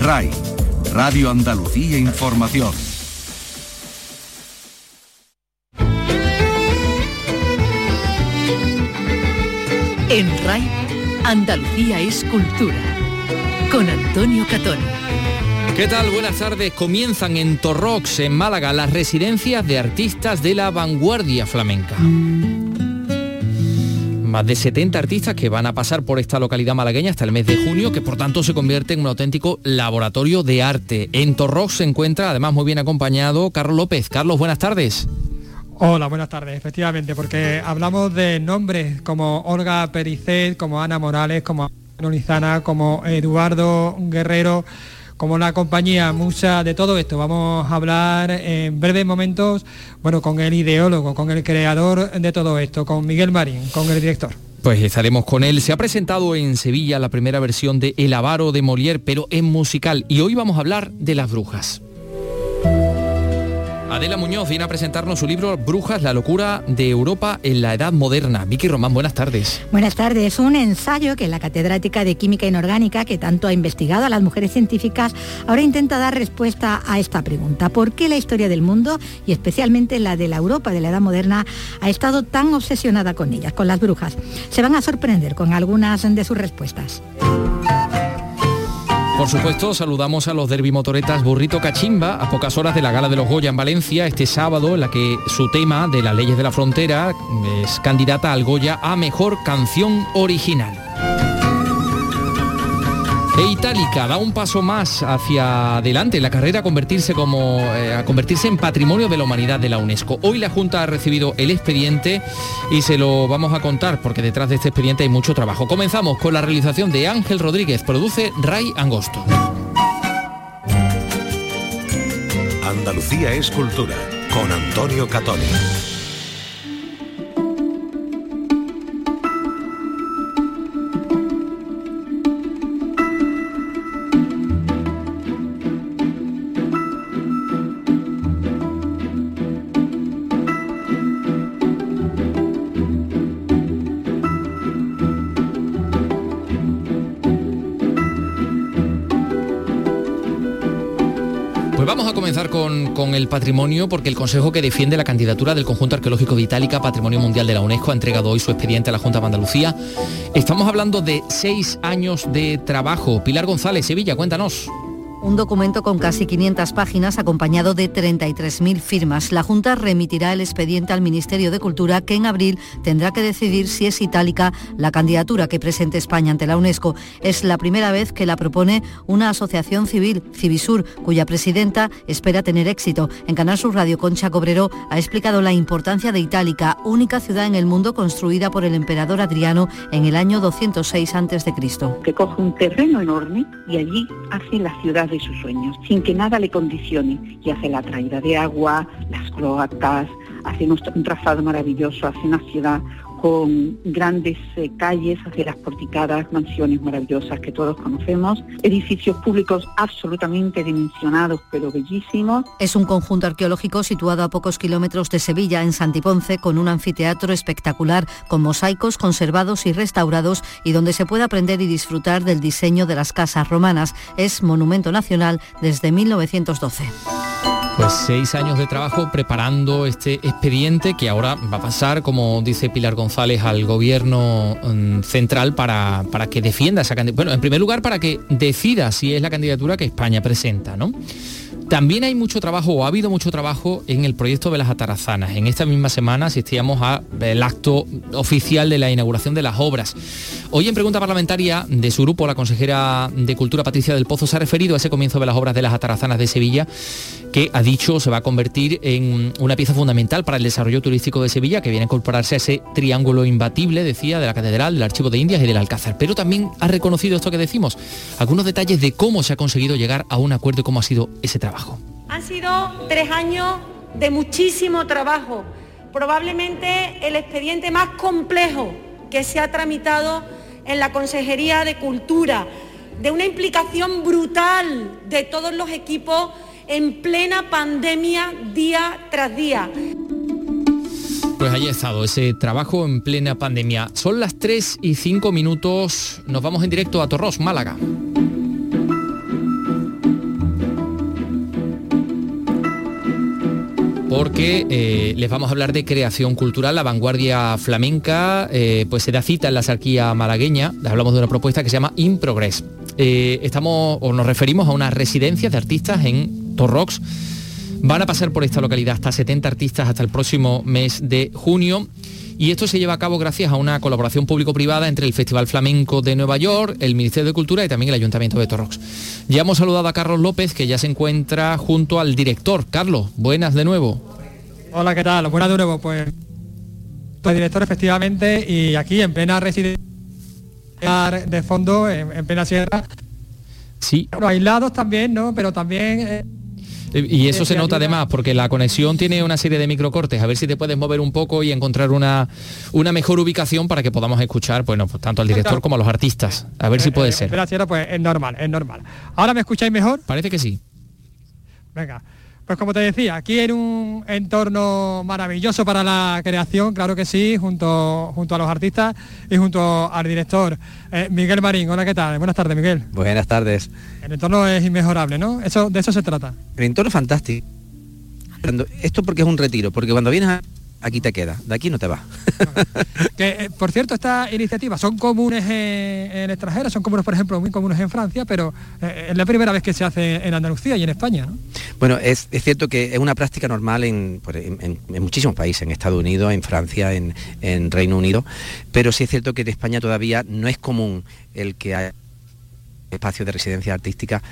RAI, Radio Andalucía Información. En RAI, Andalucía es cultura. Con Antonio Catón. ¿Qué tal? Buenas tardes. Comienzan en Torrox, en Málaga, las residencias de artistas de la vanguardia flamenca. Más de 70 artistas que van a pasar por esta localidad malagueña hasta el mes de junio, que por tanto se convierte en un auténtico laboratorio de arte. En Torrox se encuentra, además muy bien acompañado, Carlos López. Carlos, buenas tardes. Hola, buenas tardes, efectivamente, porque hablamos de nombres como Olga Pericet, como Ana Morales, como Ana como Eduardo Guerrero, como la compañía Musa, de todo esto. Vamos a hablar en breves momentos, bueno, con el ideólogo, con el creador de todo esto, con Miguel Marín, con el director. Pues estaremos con él. Se ha presentado en Sevilla la primera versión de El Avaro de Molière, pero en musical. Y hoy vamos a hablar de las brujas. Adela Muñoz viene a presentarnos su libro Brujas, la locura de Europa en la Edad Moderna. Vicky Román, buenas tardes. Buenas tardes. Un ensayo que la catedrática de Química Inorgánica, que tanto ha investigado a las mujeres científicas, ahora intenta dar respuesta a esta pregunta. ¿Por qué la historia del mundo, y especialmente la de la Europa de la Edad Moderna, ha estado tan obsesionada con ellas, con las brujas? Se van a sorprender con algunas de sus respuestas. Por supuesto, saludamos a los derby motoretas Burrito Cachimba a pocas horas de la Gala de los Goya en Valencia este sábado, en la que su tema de las leyes de la frontera es candidata al Goya a Mejor Canción Original. E Itálica da un paso más hacia adelante la carrera a convertirse, como, eh, a convertirse en patrimonio de la humanidad de la UNESCO. Hoy la Junta ha recibido el expediente y se lo vamos a contar porque detrás de este expediente hay mucho trabajo. Comenzamos con la realización de Ángel Rodríguez, produce Ray Angosto. Andalucía es cultura con Antonio Catoni. Con, con, el patrimonio porque el Consejo que defiende la candidatura del Conjunto Arqueológico de Itálica, Patrimonio Mundial de la UNESCO, ha entregado hoy su expediente a la Junta de Andalucía. Estamos hablando de seis años de trabajo. Pilar González, Sevilla, cuéntanos. Un documento con casi 500 páginas acompañado de 33.000 firmas. La Junta remitirá el expediente al Ministerio de Cultura que en abril tendrá que decidir si es itálica la candidatura que presente España ante la UNESCO. Es la primera vez que la propone una asociación civil, Civisur, cuya presidenta espera tener éxito. En Canal Sur Radio Concha Cobrero ha explicado la importancia de Itálica, única ciudad en el mundo construida por el emperador Adriano en el año 206 a.C. Que coge un terreno enorme y allí hace la ciudad de sus sueños, sin que nada le condicione, y hace la traída de agua, las cloacas, hace un trazado maravilloso, hace una ciudad con grandes eh, calles, hacia las porticadas, mansiones maravillosas que todos conocemos, edificios públicos absolutamente dimensionados pero bellísimos. Es un conjunto arqueológico situado a pocos kilómetros de Sevilla, en Santiponce, con un anfiteatro espectacular, con mosaicos conservados y restaurados y donde se puede aprender y disfrutar del diseño de las casas romanas. Es monumento nacional desde 1912. Pues seis años de trabajo preparando este expediente que ahora va a pasar, como dice Pilar González, al gobierno um, central para, para, que defienda esa candidatura. Bueno, en primer lugar, para que decida si es la candidatura que España presenta, ¿no? También hay mucho trabajo, o ha habido mucho trabajo en el proyecto de las atarazanas. En esta misma semana asistíamos al acto oficial de la inauguración de las obras. Hoy en pregunta parlamentaria de su grupo, la consejera de Cultura Patricia del Pozo se ha referido a ese comienzo de las obras de las atarazanas de Sevilla, que ha dicho se va a convertir en una pieza fundamental para el desarrollo turístico de Sevilla, que viene a incorporarse a ese triángulo imbatible, decía, de la Catedral, del Archivo de Indias y del Alcázar. Pero también ha reconocido esto que decimos, algunos detalles de cómo se ha conseguido llegar a un acuerdo y cómo ha sido ese trabajo. Han sido tres años de muchísimo trabajo, probablemente el expediente más complejo que se ha tramitado en la Consejería de Cultura, de una implicación brutal de todos los equipos en plena pandemia día tras día. Pues ahí ha estado ese trabajo en plena pandemia. Son las 3 y 5 minutos, nos vamos en directo a Torros, Málaga. Porque eh, les vamos a hablar de creación cultural, la vanguardia flamenca, eh, pues se da cita en la sarquía malagueña, hablamos de una propuesta que se llama In Progress. Eh, estamos o nos referimos a unas residencias de artistas en Torrox. Van a pasar por esta localidad hasta 70 artistas hasta el próximo mes de junio y esto se lleva a cabo gracias a una colaboración público-privada entre el Festival Flamenco de Nueva York, el Ministerio de Cultura y también el Ayuntamiento de Torrox. Ya hemos saludado a Carlos López, que ya se encuentra junto al director. Carlos, buenas de nuevo. Hola, ¿qué tal? Buenas de nuevo. Pues soy director efectivamente y aquí en plena residencia de fondo, en, plena sierra. Sí. Bueno, aislados también, ¿no? Pero también... Eh, y eso se nota además porque la conexión tiene una serie de microcortes. A ver si te puedes mover un poco y encontrar una, una mejor ubicación para que podamos escuchar, bueno, pues, tanto al director como a los artistas. A ver si eh, puede eh, ser. Gracias, pues es normal, es normal. ¿Ahora me escucháis mejor? Parece que sí. Venga. Pues como te decía, aquí en un entorno maravilloso para la creación, claro que sí, junto, junto a los artistas y junto al director eh, Miguel Marín. Hola, ¿qué tal? Buenas tardes, Miguel. Buenas tardes. El entorno es inmejorable, ¿no? Eso, de eso se trata. El entorno fantástico. Esto porque es un retiro, porque cuando vienes a aquí te queda, de aquí no te vas. que, eh, por cierto, estas iniciativas son comunes en, el extranjero, son comunes, por ejemplo, muy comunes en Francia, pero eh, es la primera vez que se hace en Andalucía y en España, ¿no? Bueno, es, cierto que es una práctica normal en, muchísimos países, en Estados Unidos, en Francia, en, Reino Unido, pero sí es cierto que en España todavía no es común el que haya espacios de residencia artística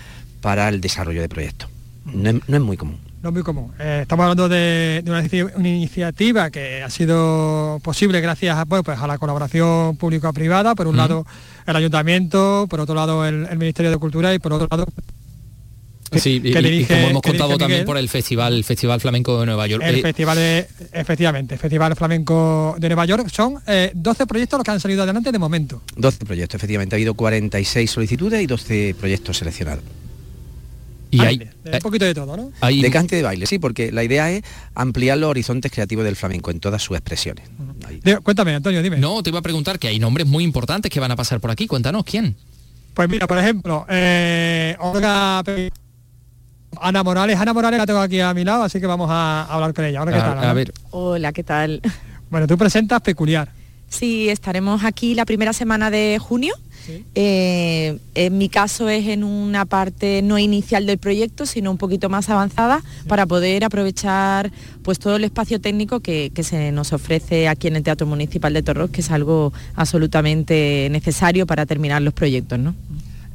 para el desarrollo de proyectos. no es muy común no muy común. Eh, estamos hablando de, una, iniciativa que ha sido posible gracias a, pues, a la colaboración público-privada, por un lado el ayuntamiento, por otro lado el, Ministerio de Cultura y por otro lado Sí, que, y, como hemos contado también por el Festival, Festival Flamenco de Nueva York. El eh, festival, efectivamente, Festival Flamenco de Nueva York. Son 12 eh, proyectos los que han salido adelante de momento. 12 proyectos, efectivamente. Ha habido 46 solicitudes y 12 proyectos seleccionados. Y hay, un poquito de todo, ¿no? de cante de baile, sí, porque la idea es ampliar los horizontes creativos del flamenco en todas sus expresiones. cuéntame, Antonio, dime. No, te iba a preguntar que hay nombres muy importantes que van a pasar por aquí. Cuéntanos, ¿quién? Pues mira, por ejemplo, eh, Olga Ana Morales. Ana Morales la tengo aquí a mi lado, así que vamos a hablar con ella. Hola, ¿qué tal? A ver. Hola, ¿qué tal? Bueno, tú presentas Peculiar. Sí, estaremos aquí la primera semana de junio eh, en mi caso es en una parte no inicial del proyecto, sino un poquito más avanzada para poder aprovechar pues todo el espacio técnico que, se nos ofrece aquí en el Teatro Municipal de Torros, que es algo absolutamente necesario para terminar los proyectos. ¿no?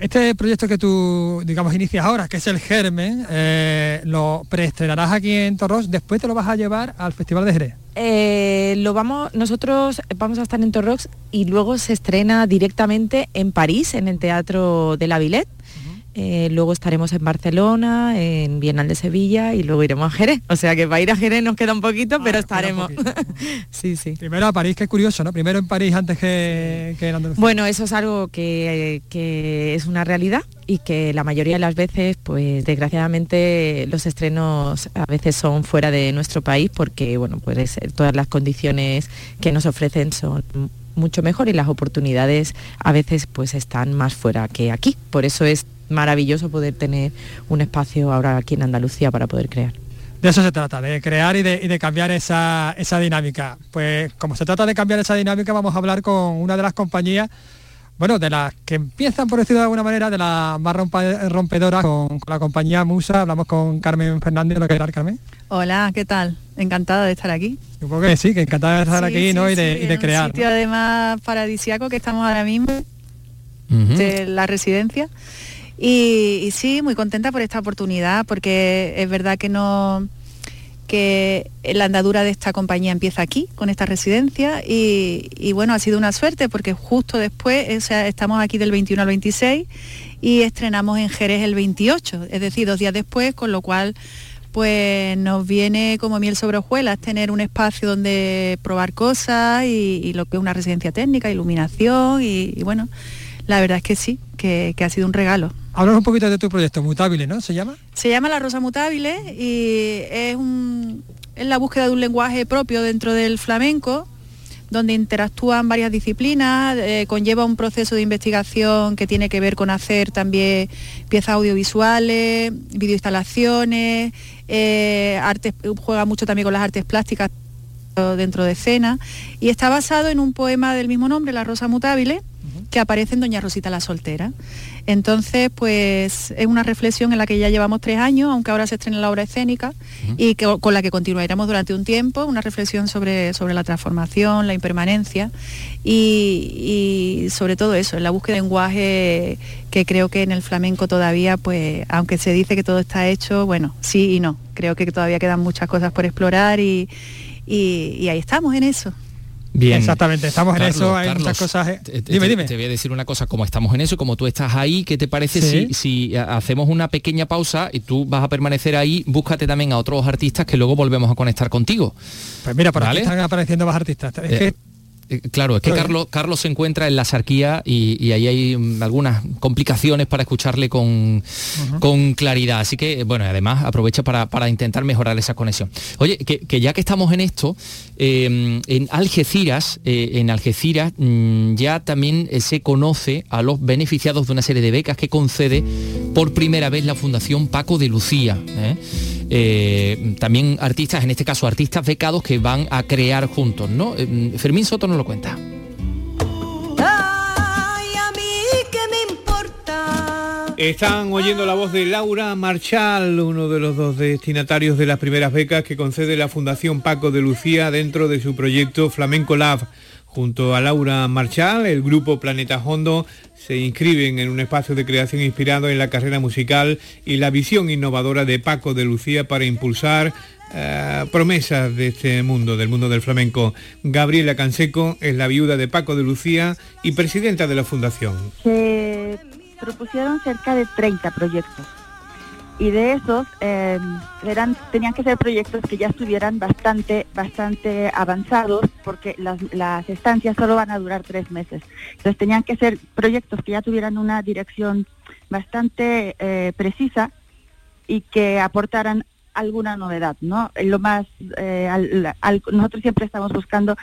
Este proyecto que tú, digamos, inicias ahora, que es el Germen, eh, lo preestrenarás aquí en Torros, después te lo vas a llevar al Festival de Jerez. Eh, lo vamos, nosotros vamos a estar en Torrox y luego se estrena directamente en París, en el Teatro de la Villette. Eh, luego estaremos en Barcelona, en Bienal de Sevilla y luego iremos a Jerez. O sea que para ir a Jerez nos queda un poquito, pero ah, estaremos. sí, sí. Primero a París, que es curioso, ¿no? Primero en París antes que, en Andalucía. Bueno, eso es algo que, es una realidad y que la mayoría de las veces, pues desgraciadamente los estrenos a veces son fuera de nuestro país porque, bueno, pues todas las condiciones que nos ofrecen son mucho mejor y las oportunidades a veces pues están más fuera que aquí. Por eso es maravilloso poder tener un espacio ahora aquí en Andalucía para poder crear. De eso se trata, de crear y de, cambiar esa, dinámica. Pues como se trata de cambiar esa dinámica, vamos a hablar con una de las compañías, bueno, de las que empiezan, por decirlo de alguna manera, de las más rompedoras con, la compañía Musa. Hablamos con Carmen Fernández, ¿lo que tal, Carmen? Hola, ¿qué tal? Encantada de estar aquí. Supongo que sí, que encantada de estar aquí ¿no? y, de, y de crear. Un sitio además paradisiaco que estamos ahora mismo, de la residencia. Y, sí, muy contenta por esta oportunidad, porque es verdad que no que la andadura de esta compañía empieza aquí, con esta residencia, y, bueno, ha sido una suerte porque justo después, o sea, estamos aquí del 21 al 26 y estrenamos en Jerez el 28, es decir, dos días después, con lo cual pues nos viene como miel sobre hojuelas tener un espacio donde probar cosas y, lo que es una residencia técnica, iluminación y, bueno, la verdad es que sí, que ha sido un regalo. Háblanos un poquito de tu proyecto, Mutable, ¿no? ¿Se llama? Se llama La Rosa Mutable y es, la búsqueda de un lenguaje propio dentro del flamenco, donde interactúan varias disciplinas, eh, conlleva un proceso de investigación que tiene que ver con hacer también piezas audiovisuales, videoinstalaciones, eh, juega mucho también con las artes plásticas dentro de escena y está basado en un poema del mismo nombre, La Rosa Mutable, que aparece en Doña Rosita la Soltera. Entonces, pues es una reflexión en la que ya llevamos tres años, aunque ahora se estrena la obra escénica, y con la que continuaremos durante un tiempo, una reflexión sobre, sobre la transformación, la impermanencia y, sobre todo eso, en la búsqueda de lenguaje que creo que en el flamenco todavía, pues, aunque se dice que todo está hecho, bueno, sí y no. Creo que todavía quedan muchas cosas por explorar y ahí estamos en eso. Bien. Exactamente, estamos en eso, hay muchas cosas. Eh. dime, dime. Te voy a decir una cosa, como estamos en eso, como tú estás ahí, ¿qué te parece si, si hacemos una pequeña pausa y tú vas a permanecer ahí, búscate también a otros artistas que luego volvemos a conectar contigo? Pues mira, por aquí están apareciendo más artistas. Es que eh, eh, claro, es que Carlos, Carlos se encuentra en la sarquía y, ahí hay mm, algunas complicaciones para escucharle con, con claridad. Así que, bueno, además aprovecha para, intentar mejorar esa conexión. Oye, que, ya que estamos en esto, em, en Algeciras, eh, en Algeciras mm, ya también eh, se conoce a los beneficiados de una serie de becas que concede por primera vez la Fundación Paco de Lucía. También artistas, en este caso artistas becados que van a crear juntos, ¿no? Em, Fermín Soto lo cuenta. Están oyendo la voz de Laura Marchal, uno de los dos destinatarios de las primeras becas que concede la Fundación Paco de Lucía dentro de su proyecto Flamenco Lab. Junto a Laura Marchal, el grupo Planeta Hondo se inscriben en un espacio de creación inspirado en la carrera musical y la visión innovadora de Paco de Lucía para impulsar eh, promesas de este mundo, del mundo del flamenco. Gabriela Canseco es la viuda de Paco de Lucía y presidenta de la fundación. Se propusieron cerca de 30 proyectos y de esos eh, eran, tenían que ser proyectos que ya estuvieran bastante, bastante avanzados porque las, estancias solo van a durar tres meses. Entonces tenían que ser proyectos que ya tuvieran una dirección bastante eh, precisa y que aportaran alguna novedad, ¿no? Lo más, eh, nosotros siempre estamos buscando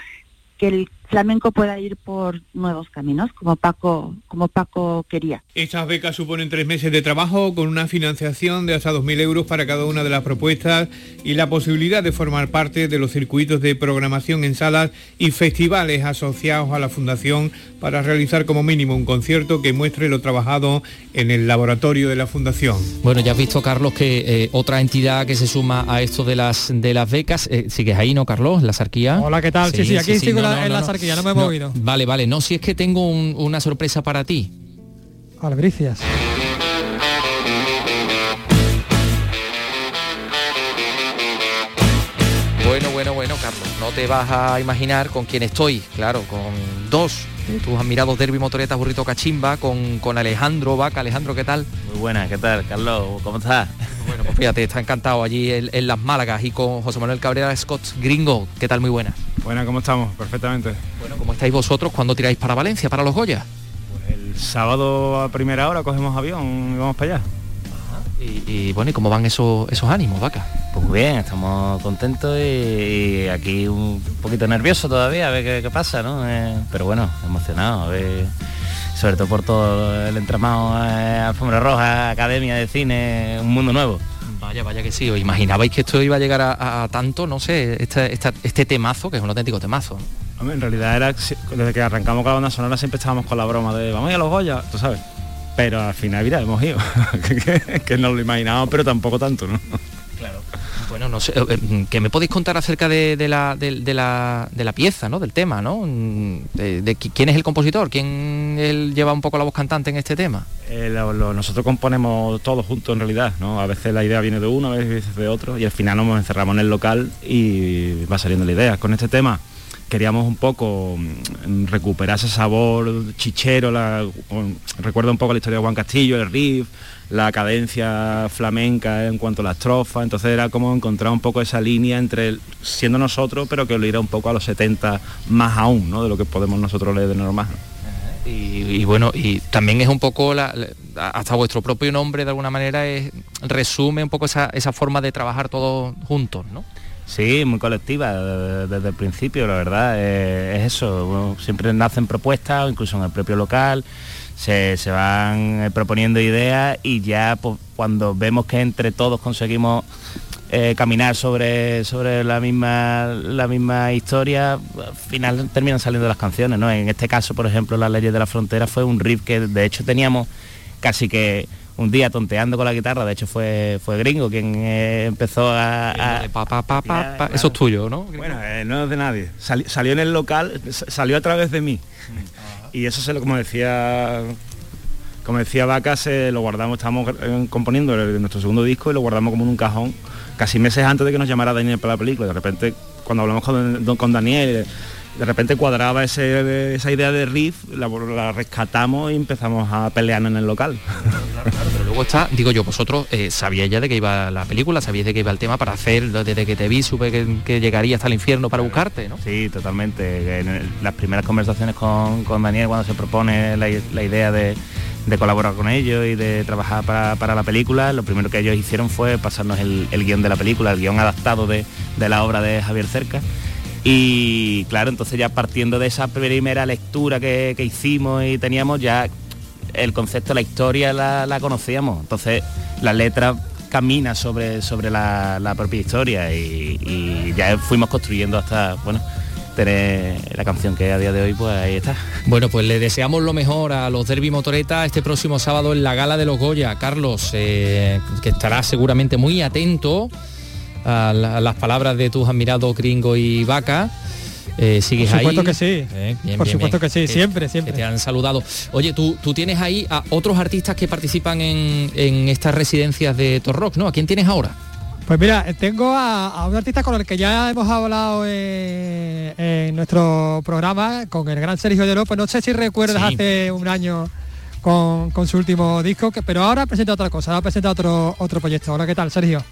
que el flamenco pueda ir por nuevos caminos, como Paco, como Paco quería. Estas becas suponen tres meses de trabajo con una financiación de hasta 2.000 euros para cada una de las propuestas y la posibilidad de formar parte de los circuitos de programación en salas y festivales asociados a la Fundación para realizar como mínimo un concierto que muestre lo trabajado en el laboratorio de la Fundación. Bueno, ya has visto, Carlos, que eh, otra entidad que se suma a esto de las, de las becas, eh, ¿sigues ahí, no, Carlos? ¿La Sarquía? Hola, ¿qué tal? Sí, sí, aquí sigo en la Sarquía, no me he movido. Vale, vale, no, si es que tengo una sorpresa para ti. Albricias. Bueno, bueno, bueno, Carlos, no te vas a imaginar con quién estoy, claro, con dos de tus admirados derby motoretas burrito cachimba, con, con Alejandro Vaca. Alejandro, ¿qué tal? Muy buena, ¿qué tal, Carlos? ¿Cómo estás? Bueno, pues fíjate, está encantado allí en, las Málagas y con José Manuel Cabrera Scott Gringo. ¿Qué tal? Muy buena. Buena, ¿cómo estamos? Perfectamente. Bueno, ¿cómo estáis vosotros cuando tiráis para Valencia, para los Goya? Pues el sábado a primera hora cogemos avión y vamos para allá. Y, bueno, ¿y cómo van esos, esos ánimos, vaca? Pues muy bien, estamos contentos y, aquí un poquito nervioso todavía, a ver qué, pasa, ¿no? Eh, pero bueno, emocionado, a ver, sobre todo por todo el entramado, eh, alfombra roja, academia de cine, un mundo nuevo. Vaya, vaya que sí, ¿os imaginabais que esto iba a llegar a, tanto, no sé, este, temazo, que es un auténtico temazo? en realidad era, desde que arrancamos con la banda sonora siempre estábamos con la broma de vamos a ir a los Goya, tú sabes pero al final, mira, hemos ido, que, no lo imaginábamos, pero tampoco tanto, ¿no? Claro. Bueno, no sé, eh, ¿qué me podéis contar acerca de, la, de, la, pieza, ¿no? Del tema, ¿no? De, quién es el compositor, quién él lleva un poco la voz cantante en este tema. Eh, nosotros componemos todos juntos en realidad, ¿no? A veces la idea viene de uno, a veces de otro, y al final nos encerramos en el local y va saliendo la idea. Con este tema queríamos un poco mm, recuperar ese sabor chichero, la, recuerda un poco la historia de Juan Castillo, el riff, la cadencia flamenca en cuanto a la estrofa, entonces era como encontrar un poco esa línea entre siendo nosotros, pero que oliera un poco a los 70 más aún, ¿no? De lo que podemos nosotros leer de normal. Y, bueno, y también es un poco, hasta vuestro propio nombre de alguna manera es, resume un poco esa forma de trabajar todos juntos, ¿no? Sí, muy colectiva desde, el principio, la verdad. Eh, es eso, siempre nacen propuestas, incluso en el propio local, se, van eh, proponiendo ideas y ya pues, cuando vemos que entre todos conseguimos eh, caminar sobre, sobre la, misma, la misma historia, al final terminan saliendo las canciones. ¿no? En este caso, por ejemplo, Las leyes de la frontera fue un riff que de hecho teníamos casi que un día tonteando con la guitarra, de hecho fue, fue Gringo quien eh, empezó a... Eso es tuyo, ¿no? Bueno, no es de nadie. salió en el local, salió a través de mí. Y eso se lo, como decía como decía Vaca, se lo guardamos, estábamos componiendo nuestro segundo disco y lo guardamos como en un cajón casi meses antes de que nos llamara Daniel para la película. De repente, cuando hablamos con, con Daniel, de repente cuadraba esa idea de riff, la, rescatamos y empezamos a pelear en el local. pero luego está, digo yo, vosotros eh, sabíais ya de qué iba la película, sabíais de qué iba el tema para hacer, desde que te vi supe que, llegaría hasta el infierno para buscarte, ¿no? Sí, totalmente. En las primeras conversaciones con, Daniel cuando se propone la idea de de colaborar con ellos y de trabajar para, la película, lo primero que ellos hicieron fue pasarnos el, guion de la película, el guion adaptado de, la obra de Javier Cerca. Y claro, entonces ya partiendo de esa primera lectura que, hicimos y teníamos, ya el concepto, la historia la, conocíamos. Entonces la letra camina sobre, sobre la, propia historia y, y, ya fuimos construyendo hasta, bueno, tener la canción que a día de hoy, pues ahí está. Bueno, pues le deseamos lo mejor a los Derby Motoreta este próximo sábado en la Gala de los Goya. Carlos, eh, que estará seguramente muy atento a, las palabras de tus admirados Gringo y Vaca. Eh, ¿Sigues Por supuesto que sí. Eh, Por supuesto que sí, siempre, siempre. te han saludado. Oye, tú, tú tienes ahí a otros artistas que participan en, en estas residencias de Torrox, ¿no? ¿A quién tienes ahora? Pues mira, tengo a, un artista con el que ya hemos hablado en nuestro programa, con el gran Sergio de López. No sé si recuerdas hace un año con, su último disco, pero ahora presenta otra cosa, ahora presenta otro, otro proyecto. Hola, ¿qué tal, Sergio?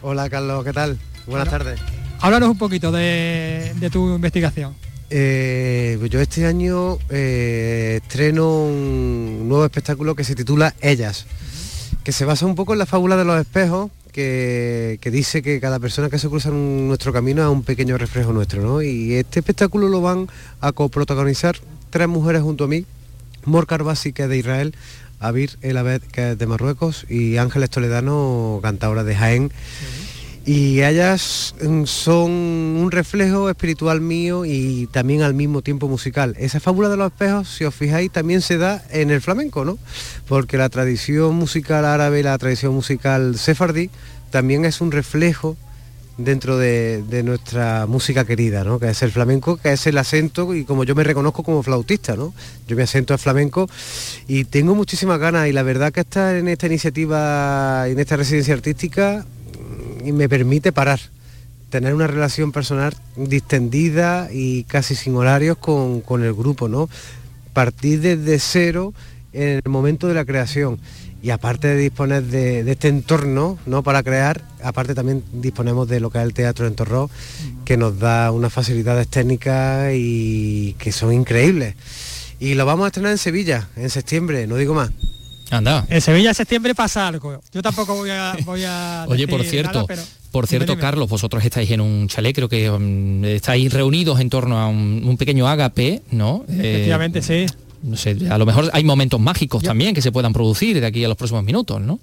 Hola, Carlos, ¿qué tal? Buenas tardes. Háblanos un poquito de, tu investigación. Eh, pues yo este año eh, estreno un nuevo espectáculo que se titula Ellas, que se basa un poco en la fábula de los espejos, que, dice que cada persona que se cruza en nuestro camino es un pequeño reflejo nuestro, ¿no? Y este espectáculo lo van a coprotagonizar tres mujeres junto a mí, Morcar Basi, que es de Israel, Abir Elabed, que es de Marruecos, y Ángeles Toledano, cantadora de Jaén y ellas mm, son un reflejo espiritual mío y también al mismo tiempo musical. Esa fábula de los espejos, si os fijáis, también se da en el flamenco, ¿no? Porque la tradición musical árabe, la tradición musical sefardí, también es un reflejo dentro de, nuestra música querida, ¿no? que es el flamenco, que es el acento y como yo me reconozco como flautista, ¿no? yo me acento al flamenco y tengo muchísimas ganas y la verdad que estar en esta iniciativa, en esta residencia artística, y me permite parar, tener una relación personal distendida y casi sin horarios con, el grupo, ¿no? Partir desde cero en el momento de la creación. Y aparte de disponer de, este entorno ¿no? para crear, aparte también disponemos de lo que es el Teatro en Torró, que nos da unas facilidades técnicas y que son increíbles. Y lo vamos a estrenar en Sevilla, en septiembre, no digo más. Anda. En Sevilla en septiembre pasa algo. Yo tampoco voy a... Voy a Oye, por cierto, por cierto, Carlos, vosotros estáis en un chalet, creo que um, estáis reunidos en torno a un, pequeño ágape, ¿no? Efectivamente, sí. No sé, a lo mejor hay momentos mágicos también que se puedan producir de aquí a los próximos minutos, ¿no?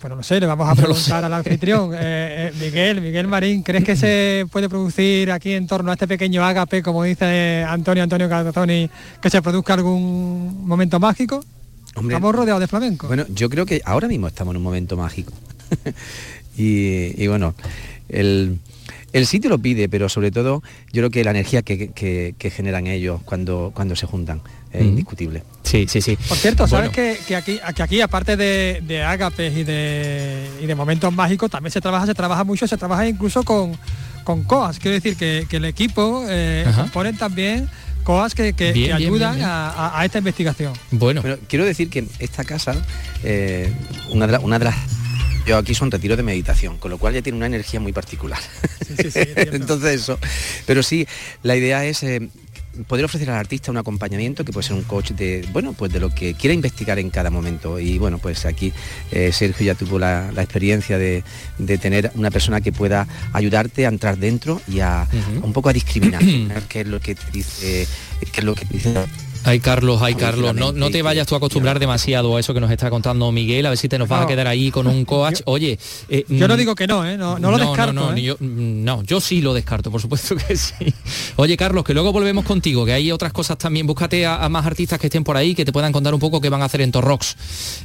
Bueno, no sé, le vamos a preguntar al anfitrión. Eh, eh, Miguel, Miguel Marín, ¿crees que se puede producir aquí en torno a este pequeño ágape, como dice Antonio Antonio Catoni, que se produzca algún momento mágico? estamos rodeados de flamenco. Bueno, yo creo que ahora mismo estamos en un momento mágico. y, bueno, el, sitio lo pide, pero sobre todo yo creo que la energía que, generan ellos cuando, cuando se juntan es indiscutible. Sí, sí, sí. Por cierto, ¿sabes que, aquí, aquí, aparte de, de ágapes y de, y de momentos mágicos, también se trabaja, se trabaja mucho, se trabaja incluso con, con COAS. Quiero decir que, el equipo eh, ponen también cosas que, ayudan a, esta investigación. Bueno. quiero decir que esta casa, eh, una, de una de las yo aquí son retiros de meditación, con lo cual ya tiene una energía muy particular. Entonces eso. Pero sí, la idea es eh, poder ofrecer al artista un acompañamiento que puede ser un coach de, bueno, pues de lo que quiera investigar en cada momento. Y bueno, pues aquí eh, Sergio ya tuvo la, experiencia de, tener una persona que pueda ayudarte a entrar dentro y a, un poco a discriminar, qué es lo que dice, qué es lo que dice Ay, Carlos, ay, Carlos, no, no te vayas tú a acostumbrar demasiado a eso que nos está contando Miguel, a ver si te nos vas a quedar ahí con un coach. Oye... Eh, yo no mm, digo que no, ¿eh? No, lo descarto. No, ¿eh? yo, mm, no, yo sí lo descarto, por supuesto que sí. Oye, Carlos, que luego volvemos contigo, que hay otras cosas también. Búscate a, más artistas que estén por ahí, que te puedan contar un poco qué van a hacer en Torrox.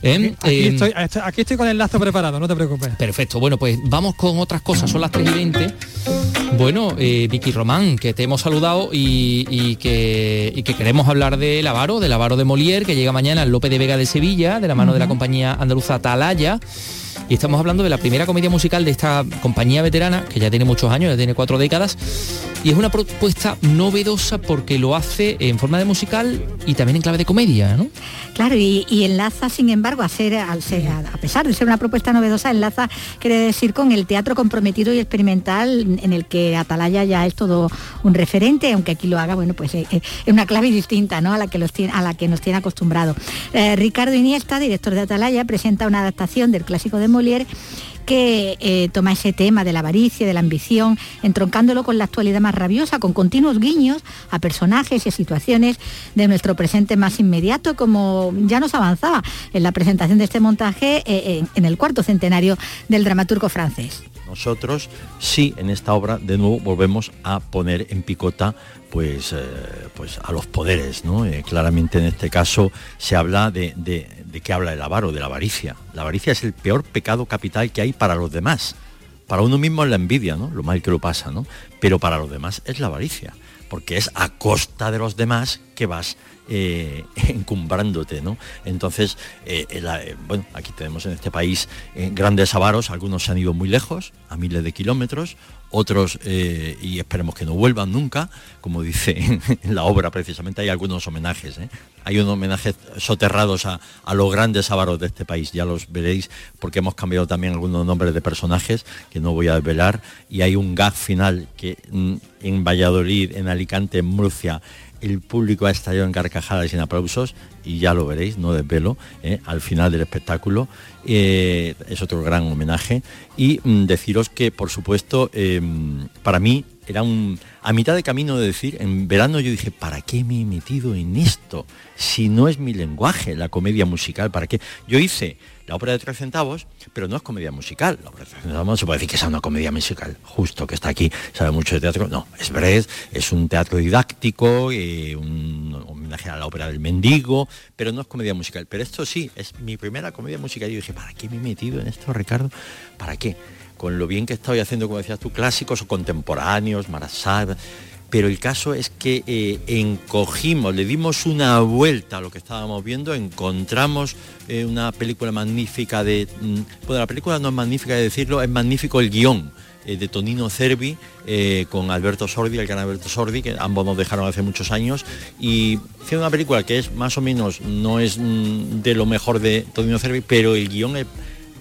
¿eh? Aquí, estoy, aquí estoy con el lazo preparado, no te preocupes. Perfecto, bueno, pues vamos con otras cosas, son las 3 y 20. Bueno, Vicky Román, que te hemos saludado y, que, y que queremos hablar del avaro, del avaro de Molière, que llega mañana al Lope de Vega de Sevilla, de la mano de la compañía andaluza Talaya y estamos hablando de la primera comedia musical de esta compañía veterana, que ya tiene muchos años, ya tiene cuatro décadas, y es una propuesta novedosa porque lo hace en forma de musical y también en clave de comedia, ¿no? Claro, y, enlaza, sin embargo, a ser, a, pesar de ser una propuesta novedosa, enlaza, quiere decir, con el teatro comprometido y experimental en el que Atalaya ya es todo un referente, aunque aquí lo haga, bueno, pues eh, eh, es una clave distinta, ¿no? A la que, a la que nos tiene acostumbrado. Eh, Ricardo Iniesta, director de Atalaya, presenta una adaptación del clásico de Molière que eh, toma ese tema de la avaricia, de la ambición, entroncándolo con la actualidad más rabiosa, con continuos guiños a personajes y a situaciones de nuestro presente más inmediato, como ya nos avanzaba en la presentación de este montaje eh, en el cuarto centenario del dramaturgo francés. Nosotros sí en esta obra de nuevo volvemos a poner en picota pues, eh, pues a los poderes, ¿no? claramente en este caso se habla de ¿de qué habla el avaro? De la avaricia. La avaricia es el peor pecado capital que hay para los demás. Para uno mismo es la envidia, ¿no? Lo mal que lo pasa, ¿no? Pero para los demás es la avaricia, porque es a costa de los demás que vas eh, encumbrándote, ¿no? Entonces, eh, eh, bueno, aquí tenemos en este país grandes avaros, algunos se han ido muy lejos, a miles de kilómetros, otros, y esperemos que no vuelvan nunca, como dice en la obra precisamente, hay algunos homenajes, hay unos homenajes soterrados a, los grandes avaros de este país, ya los veréis, porque hemos cambiado también algunos nombres de personajes que no voy a desvelar, y hay un gag final que mm, en Valladolid, en Alicante, en Murcia, el público ha estallado en carcajadas y en aplausos y ya lo veréis, no desvelo, ¿eh? al final del espectáculo. Eh, es otro gran homenaje. Y mm, deciros que, por supuesto, em, para mí era un... A mitad de camino de decir, en verano yo dije, ¿para qué me he metido en esto? Si no es mi lenguaje, la comedia musical, ¿para qué? Yo hice la ópera de tres centavos, pero no es comedia musical. La ópera de tres centavos se puede decir que sea una comedia musical. Justo que está aquí, sabe mucho de teatro. No, es Brecht, es un teatro didáctico, eh, un homenaje a la ópera del mendigo, pero no es comedia musical. Pero esto sí, es mi primera comedia musical. Yo dije, ¿para qué me he metido en esto, Ricardo? ¿Para qué? Con lo bien que estoy haciendo, como decías tú, clásicos o contemporáneos, Marasad pero el caso es que eh, encogimos, le dimos una vuelta a lo que estábamos viendo, encontramos eh, una película magnífica de... Mm, bueno, la película no es magnífica de decirlo, es magnífico el guion eh, de Tonino Cervi con Alberto Sordi, el gran Alberto Sordi, que ambos nos dejaron hace muchos años, y fue una película que es más o menos, no es mm, de lo mejor de Tonino Cervi, pero el guion es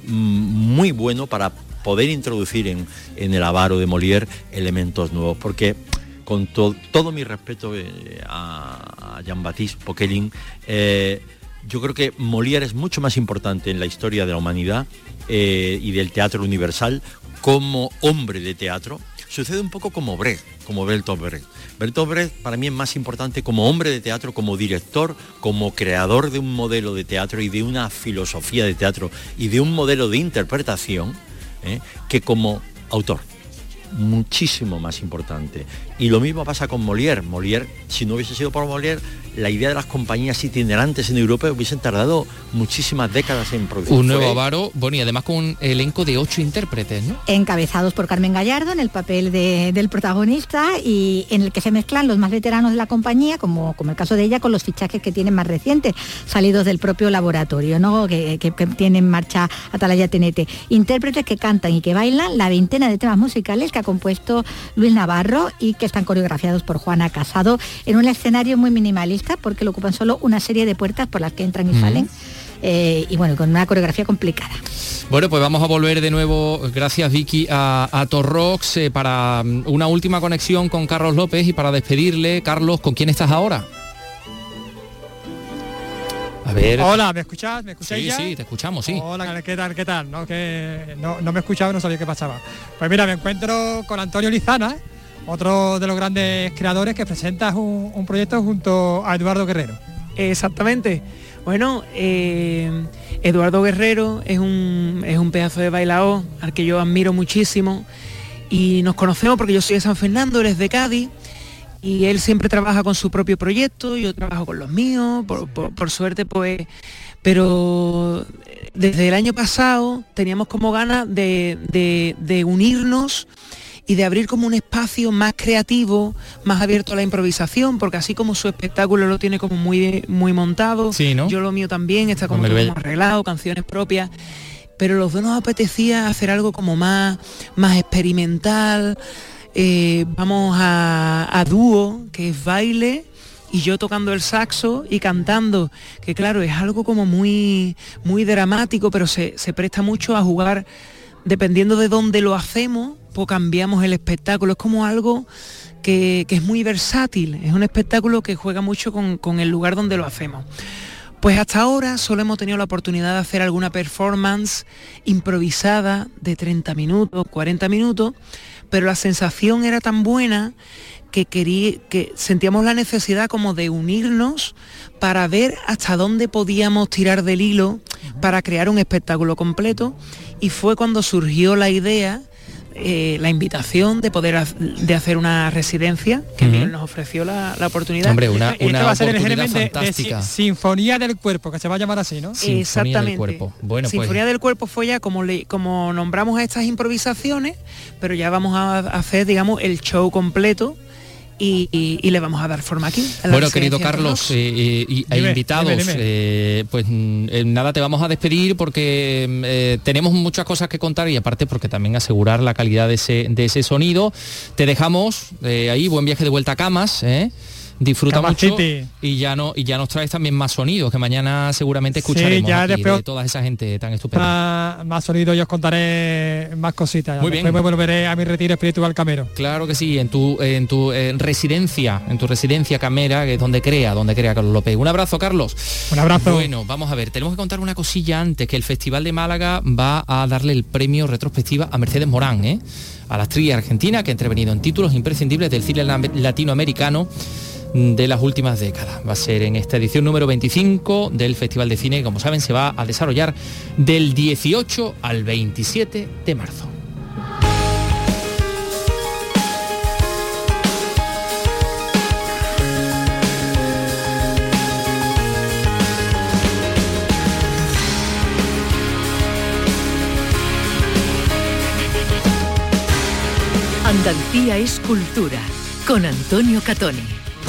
mm, muy bueno para poder introducir en, en el avaro de Molière elementos nuevos, porque con todo mi respeto eh, a, Jean-Baptiste Poquelin, eh, yo creo que Molière es mucho más importante en la historia de la humanidad eh, y del teatro universal como hombre de teatro. Sucede un poco como Brecht, como Bertolt Brecht. Bertolt Brecht para mí es más importante como hombre de teatro, como director, como creador de un modelo de teatro y de una filosofía de teatro y de un modelo de interpretación que como autor muchísimo más importante. Y lo mismo pasa con Molière. Molière, si no hubiese sido por Molière, la idea de las compañías itinerantes en Europa hubiesen tardado muchísimas décadas en producir. Un nuevo avaro, bueno, y además con un elenco de ocho intérpretes, ¿no? Encabezados por Carmen Gallardo en el papel del protagonista y en el que se mezclan los más veteranos de la compañía, como, como el caso de ella, con los fichajes que tienen más recientes, salidos del propio laboratorio, ¿no? Que, que, tiene en marcha Atalaya Tenete. Intérpretes que cantan y que bailan la veintena de temas musicales que ha compuesto Luis Navarro y que están coreografiados por Juana Casado en un escenario muy minimalista porque lo ocupan solo una serie de puertas por las que entran y salen eh, y bueno, con una coreografía complicada. Bueno, pues vamos a volver de nuevo, gracias Vicky, a, a Torrox eh, para mm, una última conexión con Carlos López y para despedirle. Carlos, ¿con quién estás ahora? A ver. Hola, ¿me escuchás? ¿Me escucháis Sí, ya? sí, te escuchamos, sí. Hola, ¿qué tal? ¿Qué tal? No, que no, no me escuchaba, no sabía qué pasaba. Pues mira, me encuentro con Antonio Lizana, otro de los grandes creadores que presenta un, proyecto junto a Eduardo Guerrero. Exactamente. Bueno, eh, Eduardo Guerrero es un, es un pedazo de bailaor al que yo admiro muchísimo y nos conocemos porque yo soy de San Fernando, él de Cádiz y él siempre trabaja con su propio proyecto, yo trabajo con los míos, por, por- suerte pues, pero desde el año pasado teníamos como ganas de- de unirnos y de abrir como un espacio más creativo, más abierto a la improvisación, porque así como su espectáculo lo tiene como muy, muy montado, Sí, ¿no? yo lo mío también, está como, todo como arreglado, canciones propias, pero los dos nos apetecía hacer algo como más, más experimental, eh, vamos a, a dúo, que es baile, y yo tocando el saxo y cantando, que claro, es algo como muy, muy dramático, pero se, se presta mucho a jugar, dependiendo de dónde lo hacemos, pues cambiamos el espectáculo. Es como algo que, es muy versátil, es un espectáculo que juega mucho con, con el lugar donde lo hacemos. Pues hasta ahora solo hemos tenido la oportunidad de hacer alguna performance improvisada de 30 minutos, 40 minutos, pero la sensación era tan buena que, querí- que sentíamos la necesidad como de unirnos para ver hasta dónde podíamos tirar del hilo para crear un espectáculo completo y fue cuando surgió la idea eh, la invitación de poder de hacer una residencia que. Miguel nos ofreció la, la oportunidad Hombre, una- Este una va a ser el oportunidad germen de- de, fantástica. Si- Sinfonía del Cuerpo, que se va a llamar así, ¿no? Sinfonía del Exactamente. cuerpo. Bueno, pues Sinfonía del cuerpo fue ya como le, como nombramos a estas improvisaciones, pero ya vamos a hacer, digamos, el show completo y, y- y le vamos a dar forma aquí. Bueno, querido Carlos eh, eh, y, e Dime, invitados, dime, dime. eh, pues mm, eh, nada, te vamos a despedir porque mm, eh, tenemos muchas cosas que contar y aparte porque también asegurar la calidad de ese, de ese sonido. Te dejamos eh, ahí, buen viaje de vuelta a Camas. Disfruta mucho y ya no y ya nos traes también más sonidos que mañana seguramente escucharemos ya aquí después- de toda esa gente tan estupenda. Más, más sonido y os contaré más cositas. Muy Después bien. me volveré a mi retiro espiritual camero. Claro que sí, en tu en tu eh, residencia, en tu residencia camera, que es donde crea, donde crea Carlos López. Un abrazo, Carlos. Un abrazo. Bueno, vamos a ver, tenemos que contar una cosilla antes, que el Festival de Málaga va a darle el premio retrospectiva a Mercedes Morán, ¿eh? a la actriz argentina que ha intervenido en títulos imprescindibles del cine latinoamericano de las últimas décadas. Va a ser en esta edición número 25 del Festival de Cine, que como saben se va a desarrollar del 18 al 27 de marzo. Andalucía es cultura con Antonio Catoni.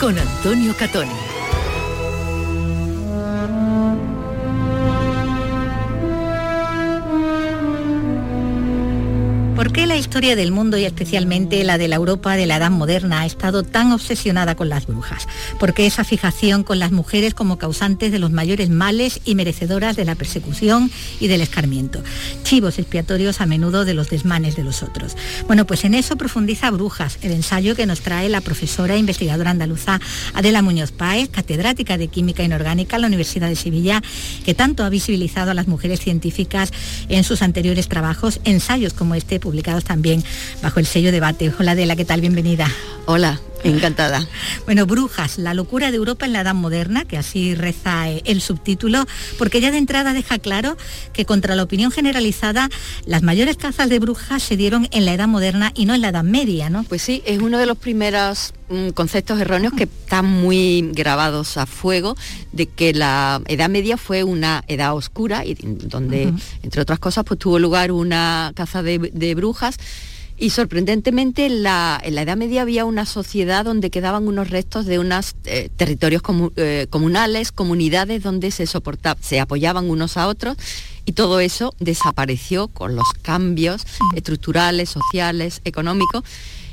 con Antonio Catoni. ¿Por qué la historia del mundo y especialmente la de la Europa de la Edad Moderna ha estado tan obsesionada con las brujas? ¿Por qué esa fijación con las mujeres como causantes de los mayores males y merecedoras de la persecución y del escarmiento? Chivos expiatorios a menudo de los desmanes de los otros. Bueno, pues en eso profundiza Brujas, el ensayo que nos trae la profesora e investigadora andaluza Adela Muñoz Páez, catedrática de Química Inorgánica en la Universidad de Sevilla, que tanto ha visibilizado a las mujeres científicas en sus anteriores trabajos, ensayos como este publicados también bajo el sello debate. Hola Adela, ¿qué tal? Bienvenida. Hola, Encantada. Bueno, Brujas, la locura de Europa en la Edad Moderna, que así reza eh, el subtítulo, porque ya de entrada deja claro que contra la opinión generalizada, las mayores cazas de brujas se dieron en la Edad Moderna y no en la Edad Media, ¿no? Pues sí, es uno de los primeros mm, conceptos erróneos que están muy grabados a fuego de que la Edad Media fue una edad oscura y donde, entre otras cosas, pues tuvo lugar una caza de, de brujas y sorprendentemente en la, Edad Media había una sociedad donde quedaban unos restos de unos eh, territorios eh, comunales, comunidades donde se soportaba, se apoyaban unos a otros y todo eso desapareció con los cambios estructurales, sociales, económicos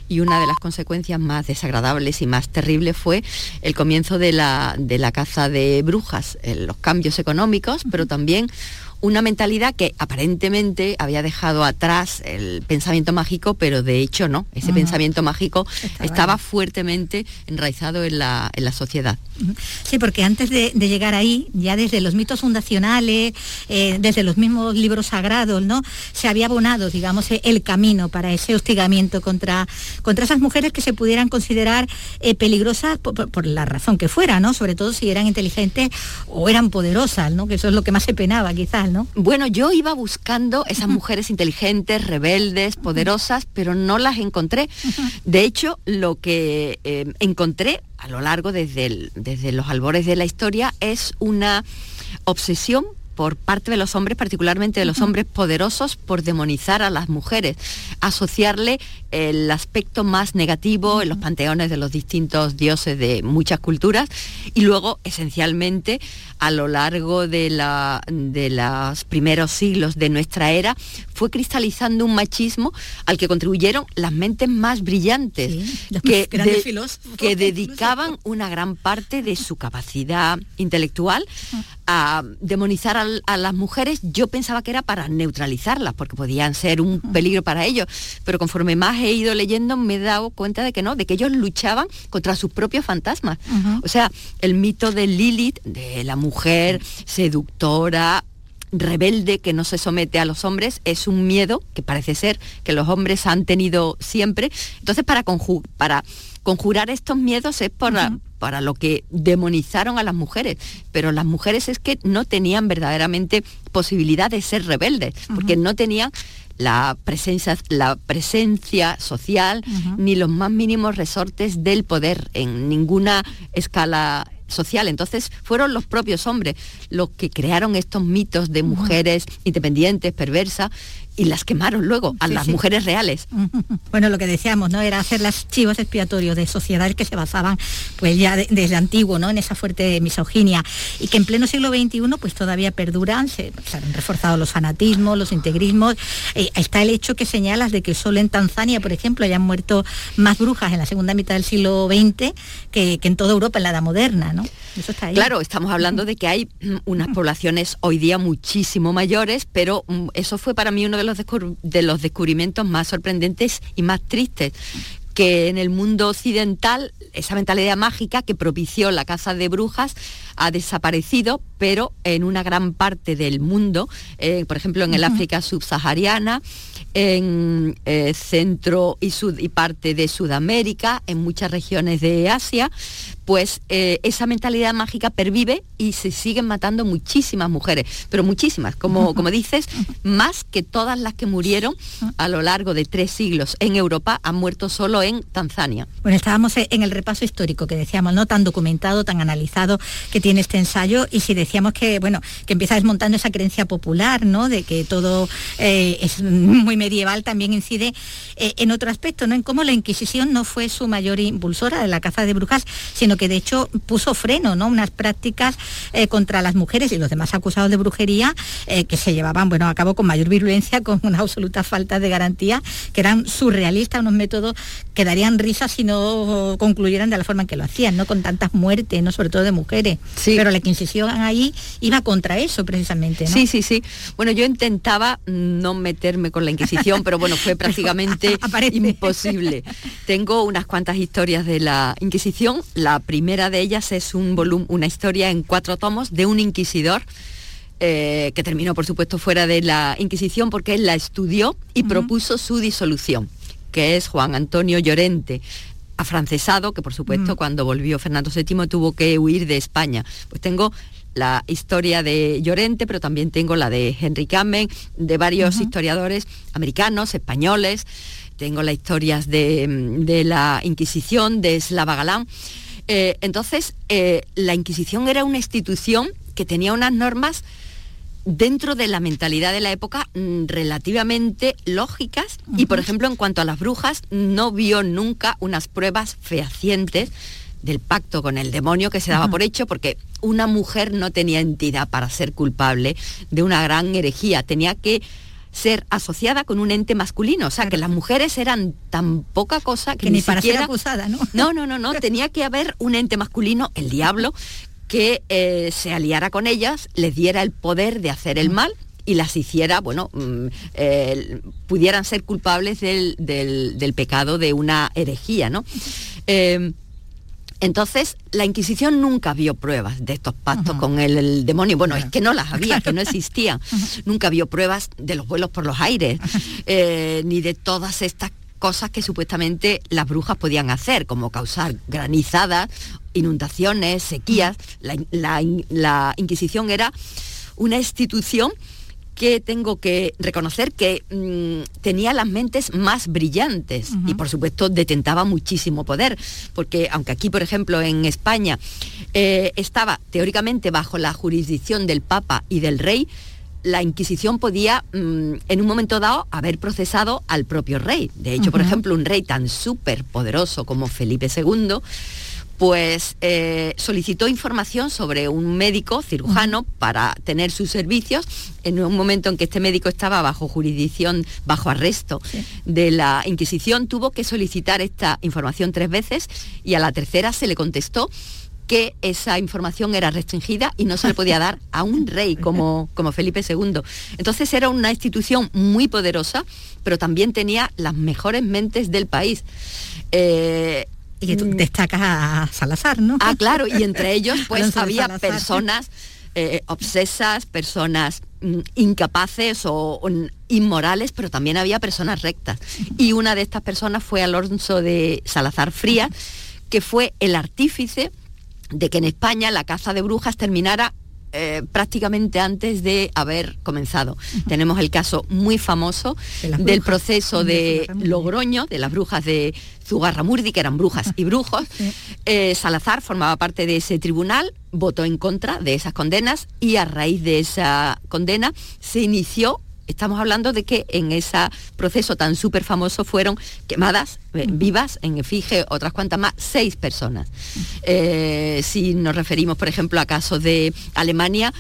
y una de las consecuencias más desagradables y más terribles fue el comienzo de la, de la caza de brujas, los cambios económicos, pero también una mentalidad que aparentemente había dejado atrás el pensamiento mágico, pero de hecho no. Ese pensamiento mágico estaba, fuertemente enraizado en la, en la, sociedad. Sí, porque antes de, llegar ahí, ya desde los mitos fundacionales, eh, desde los mismos libros sagrados, ¿no? Se había abonado, digamos, el camino para ese hostigamiento contra, contra esas mujeres que se pudieran considerar eh, peligrosas por, la razón que fuera, ¿no? Sobre todo si eran inteligentes o eran poderosas, ¿no? Que eso es lo que más se penaba, quizás. Bueno, yo iba buscando esas mujeres inteligentes, rebeldes, poderosas, pero no las encontré. De hecho, lo que eh, encontré a lo largo desde, desde los albores de la historia es una obsesión por parte de los hombres, particularmente de los hombres poderosos, por demonizar a las mujeres, asociarle el aspecto más negativo en los panteones de los distintos dioses de muchas culturas y luego esencialmente a lo largo de, la, de los primeros siglos de nuestra era fue cristalizando un machismo al que contribuyeron las mentes más brillantes que, que dedicaban una gran parte de su capacidad intelectual a demonizar a, las mujeres, yo pensaba que era para neutralizarlas, porque podían ser un peligro para ellos, pero conforme más he ido leyendo me he dado cuenta de que no, de que ellos luchaban contra sus propios fantasmas. O sea, el mito de Lilith, de la mujer seductora, rebelde que no se somete a los hombres es un miedo que parece ser que los hombres han tenido siempre. Entonces, para, para conjurar estos miedos es por, para lo que demonizaron a las mujeres, pero las mujeres es que no tenían verdaderamente posibilidad de ser rebeldes, porque no tenían la presencia, la presencia social ni los más mínimos resortes del poder en ninguna escala social. Entonces fueron los propios hombres los que crearon estos mitos de mujeres independientes, perversas, y las quemaron luego a las mujeres reales. Bueno, lo que decíamos, ¿no? Era hacer las chivos expiatorios de sociedades que se basaban pues ya desde antiguo, ¿no? En esa fuerte misoginia y que en pleno siglo XXI pues todavía perduran, se, han reforzado los fanatismos, los integrismos. Eh, está el hecho que señalas de que solo en Tanzania, por ejemplo, hayan muerto más brujas en la segunda mitad del siglo XX que, en toda Europa en la edad moderna, ¿no? Eso está ahí. Claro, estamos hablando de que hay unas poblaciones hoy día muchísimo mayores, pero mm, eso fue para mí uno de los, de los descubrimientos más sorprendentes y más tristes que en el mundo occidental esa mentalidad mágica que propició la caza de brujas ha desaparecido, pero en una gran parte del mundo, eh, por ejemplo en el África subsahariana, en eh, centro y, sud, y parte de Sudamérica, en muchas regiones de Asia, pues eh, esa mentalidad mágica pervive y se siguen matando muchísimas mujeres, pero muchísimas, como, como dices, más que todas las que murieron a lo largo de tres siglos en Europa han muerto solo Tanzania. Bueno, estábamos en el repaso histórico que decíamos, ¿no? Tan documentado, tan analizado que tiene este ensayo y si decíamos que, bueno, que empieza desmontando esa creencia popular, ¿no? De que todo eh, es muy medieval, también incide eh, en otro aspecto, ¿no? En cómo la Inquisición no fue su mayor impulsora de la caza de brujas, sino que de hecho puso freno, ¿no? Unas prácticas eh, contra las mujeres y los demás acusados de brujería que se llevaban, bueno, a cabo con mayor virulencia, con una absoluta falta de garantía, que eran surrealistas, unos métodos que darían risa si no concluyeran de la forma en que lo hacían, ¿no? Con tantas muertes, ¿no? Sobre todo de mujeres. Pero la Inquisición ahí iba contra eso precisamente, ¿no? Sí, sí, sí. Bueno, yo intentaba no meterme con la Inquisición, pero bueno, fue prácticamente imposible. Tengo unas cuantas historias de la Inquisición. La primera de ellas es un volumen, una historia en cuatro tomos de un inquisidor. Eh, que terminó por supuesto fuera de la Inquisición porque él la estudió y propuso su disolución, que es Juan Antonio Llorente, afrancesado, que por supuesto cuando volvió Fernando VII tuvo que huir de España. Pues tengo la historia de Llorente, pero también tengo la de Henry Kamen, de varios historiadores americanos, españoles, tengo las historias de, la Inquisición, de Slava Galán. Eh, entonces, eh, la Inquisición era una institución que tenía unas normas dentro de la mentalidad de la época mm, relativamente lógicas. Y por ejemplo en cuanto a las brujas no vio nunca unas pruebas fehacientes del pacto con el demonio que se daba por hecho porque una mujer no tenía entidad para ser culpable de una gran herejía, tenía que ser asociada con un ente masculino, o sea que las mujeres eran tan poca cosa que, ni, para ser acusada, ¿no? No, no, no, no, tenía que haber un ente masculino, el diablo, que eh, se aliara con ellas, les diera el poder de hacer el mal y las hiciera, bueno, mm, pudieran ser culpables del, pecado de una herejía, ¿no? Em, entonces, la Inquisición nunca vio pruebas de estos pactos con el, demonio. Bueno, es que no las había, que no existían. Nunca vio pruebas de los vuelos por los aires, eh, ni de todas estas cosas que supuestamente las brujas podían hacer, como causar granizadas, inundaciones, sequías. La, Inquisición era una institución que tengo que reconocer que mm, tenía las mentes más brillantes y por supuesto detentaba muchísimo poder, porque aunque aquí, por ejemplo, en España eh, estaba teóricamente bajo la jurisdicción del Papa y del Rey, la Inquisición podía, mm, en un momento dado, haber procesado al propio rey. De hecho, por ejemplo, un rey tan súper poderoso como Felipe II, pues eh, solicitó información sobre un médico cirujano para tener sus servicios en un momento en que este médico estaba bajo jurisdicción, bajo arresto de la Inquisición, tuvo que solicitar esta información tres veces y a la tercera se le contestó que esa información era restringida y no se le podía dar a un rey como, como Felipe II. Entonces era una institución muy poderosa, pero también tenía las mejores mentes del país. Eh, y mm. destacas a Salazar, ¿no? Ah, claro, y entre ellos pues había personas eh, obsesas, personas mm, incapaces o, inmorales, pero también había personas rectas. Y una de estas personas fue Alonso de Salazar Fría, que fue el artífice de que en España la caza de brujas terminara eh, prácticamente antes de haber comenzado. Tenemos el caso muy famoso del proceso de, Logroño, de las brujas de Zugarramurdi, que eran brujas y brujos. Eh, Salazar formaba parte de ese tribunal, votó en contra de esas condenas y a raíz de esa condena se inició estamos hablando de que en ese proceso tan súper famoso fueron quemadas eh, vivas en efigie otras cuantas más, seis personas. Eh, si nos referimos, por ejemplo, a casos de Alemania,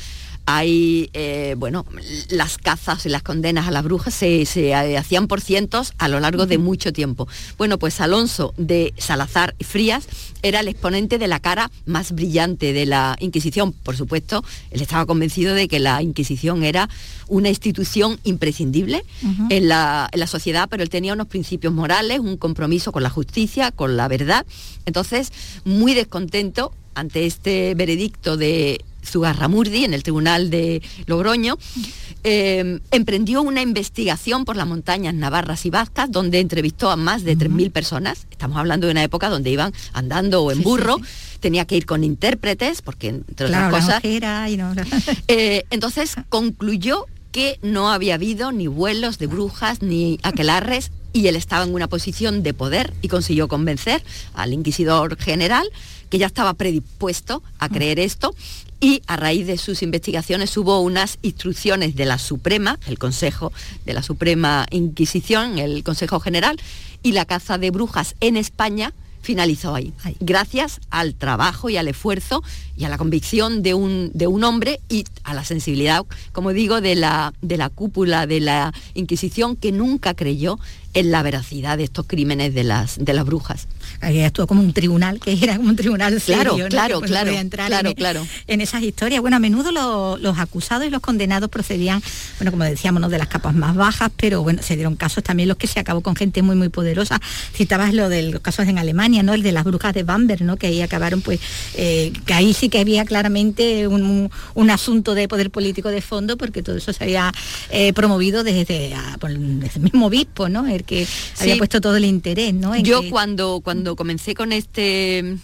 hay, eh, bueno, las cazas y las condenas a las brujas se, eh, hacían por cientos a lo largo de mucho tiempo. Bueno, pues Alonso de Salazar y Frías era el exponente de la cara más brillante de la Inquisición. Por supuesto, él estaba convencido de que la Inquisición era una institución imprescindible en, la, en la sociedad, pero él tenía unos principios morales, un compromiso con la justicia, con la verdad. Entonces, muy descontento ante este veredicto de Zugarramurdi, en el Tribunal de Logroño, eh, emprendió una investigación por las montañas navarras y vascas, donde entrevistó a más de 3.000 personas. Estamos hablando de una época donde iban andando o en burro. Tenía que ir con intérpretes, porque entre otras cosas... Eh, entonces concluyó que no había habido ni vuelos de brujas ni aquelarres y él estaba en una posición de poder y consiguió convencer al inquisidor general que ya estaba predispuesto a creer esto y a raíz de sus investigaciones hubo unas instrucciones de la Suprema, el Consejo de la Suprema Inquisición, el Consejo General, y la caza de brujas en España finalizó ahí, gracias al trabajo y al esfuerzo y a la convicción de un, de un hombre y a la sensibilidad, como digo, de la, de la cúpula de la Inquisición que nunca creyó en la veracidad de estos crímenes de las, de las brujas. Ahí actuó como un tribunal, que era como un tribunal serio, claro, claro, claro, entrar claro, en, claro. en esas historias. Bueno, a menudo los acusados y los condenados procedían, bueno, como decíamos, ¿no? de las capas más bajas, pero bueno, se dieron casos también los que se acabó con gente muy, muy poderosa. Citabas lo de los casos en Alemania, ¿no? El de las brujas de Bamberg, ¿no? Que ahí acabaron, pues, eh, que ahí sí que había claramente un, asunto de poder político de fondo, porque todo eso se había eh, promovido desde, el mismo obispo, ¿no? El que había puesto todo el interés, ¿no? Yo cuando, cuando comencé con este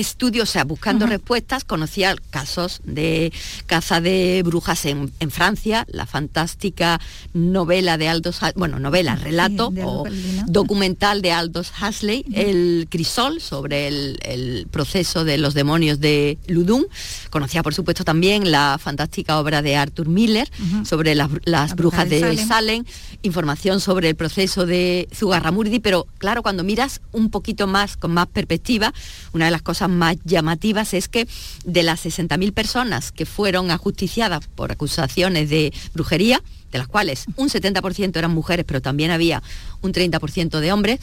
estudio, o sea, buscando respuestas, conocía casos de caza de brujas en, Francia, la fantástica novela de Aldous, bueno, novela, relato o documental de Aldous Huxley, El crisol, sobre el, proceso de los demonios de Ludum. Conocía, por supuesto, también la fantástica obra de Arthur Miller sobre las, brujas de, Salem. información sobre el proceso de Zugarramurdi, pero claro, cuando miras un poquito más, con más perspectiva, una de las cosas más llamativas es que de las 60.000 personas que fueron ajusticiadas por acusaciones de brujería, de las cuales un 70% eran mujeres, pero también había un 30% de hombres,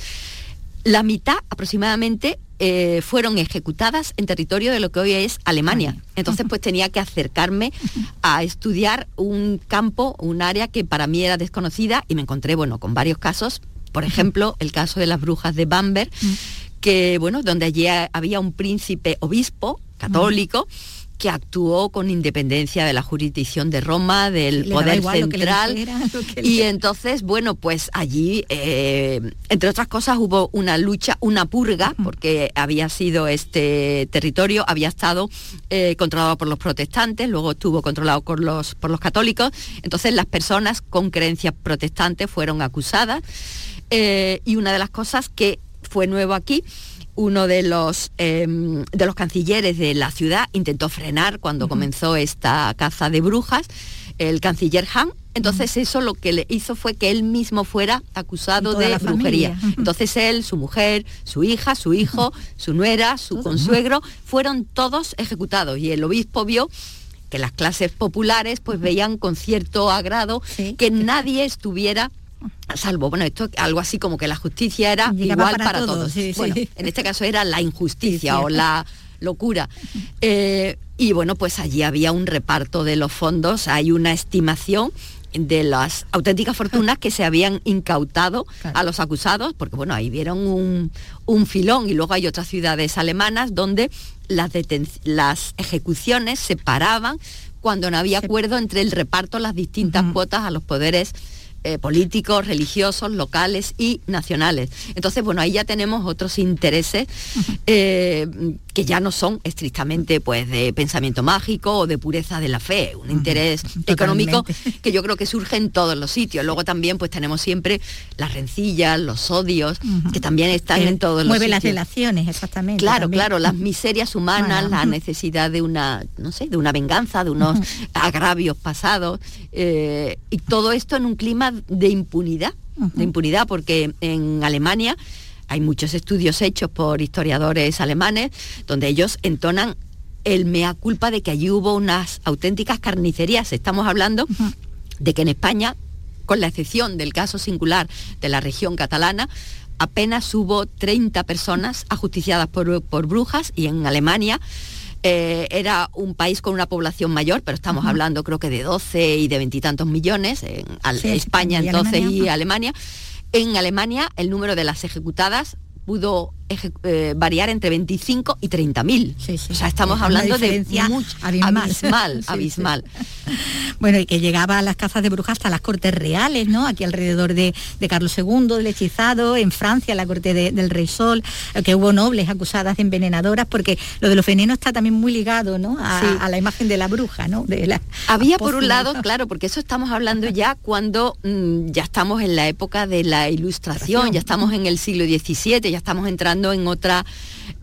la mitad aproximadamente eh, fueron ejecutadas en territorio de lo que hoy es Alemania. Entonces pues tenía que acercarme a estudiar un campo, un área que para mí era desconocida y me encontré, bueno, con varios casos. Por ejemplo, el caso de las brujas de Bamberg, que, bueno, donde allí había un príncipe obispo católico. que actuó con independencia de la jurisdicción de Roma, del poder central. y entonces, bueno, pues allí, eh, entre otras cosas, hubo una lucha, una purga, porque había sido este territorio, había estado eh, controlado por los protestantes, luego estuvo controlado por los, por los católicos. Entonces las personas con creencias protestantes fueron acusadas. Eh, y una de las cosas que fue nuevo aquí. Uno de los, em, de los cancilleres de la ciudad intentó frenar cuando comenzó esta caza de brujas, el canciller Han. Entonces eso lo que le hizo fue que él mismo fuera acusado de brujería. Entonces él, su mujer, su hija, su hijo, su nuera, su consuegro, fueron todos ejecutados. Y el obispo vio que las clases populares pues veían con cierto agrado que nadie estuviera salvo, bueno, esto algo así como que la justicia era igual para, todos. bueno, en este caso era la injusticia o la locura. Eh, y bueno, pues allí había un reparto de los fondos, hay una estimación de las auténticas fortunas que se habían incautado a los acusados, porque bueno, ahí vieron un, un filón. Y luego hay otras ciudades alemanas donde las, las ejecuciones se paraban cuando no había acuerdo entre el reparto, las distintas cuotas a los poderes eh, políticos, religiosos, locales y nacionales. Entonces, bueno, ahí ya tenemos otros intereses eh, que ya no son estrictamente pues de pensamiento mágico o de pureza de la fe, un interés económico que yo creo que surge en todos los sitios. Luego también pues tenemos siempre las rencillas, los odios, que también están en todos los sitios. Mueve las relaciones, exactamente. Claro, claro, las miserias humanas, la necesidad de una, no sé, de una venganza, de unos agravios pasados, eh, y todo esto en un clima de impunidad, de impunidad, porque en Alemania hay muchos estudios hechos por historiadores alemanes donde ellos entonan el mea culpa de que allí hubo unas auténticas carnicerías. Estamos hablando de que en España, con la excepción del caso singular de la región catalana, apenas hubo 30 personas ajusticiadas por, brujas y en Alemania eh, era un país con una población mayor, pero estamos hablando creo que de 12 y de veintitantos millones, en España entonces y Alemania. En Alemania el número de las ejecutadas pudo eh, variar entre 25 y 30 mil. O sea, estamos hablando de mucho, abismal, abismal. bueno, y que llegaba a las cazas de brujas hasta las cortes reales, ¿no? Aquí alrededor de, Carlos II, del hechizado, en Francia, la corte del Rey Sol, eh, que hubo nobles acusadas de envenenadoras, porque lo de los venenos está también muy ligado, ¿no? A, la imagen de la bruja, ¿no? De la, Había por un lado, claro, porque eso estamos hablando ya cuando mm, ya estamos en la época de la ilustración, ya estamos en el siglo XVII, ya estamos entrando en otra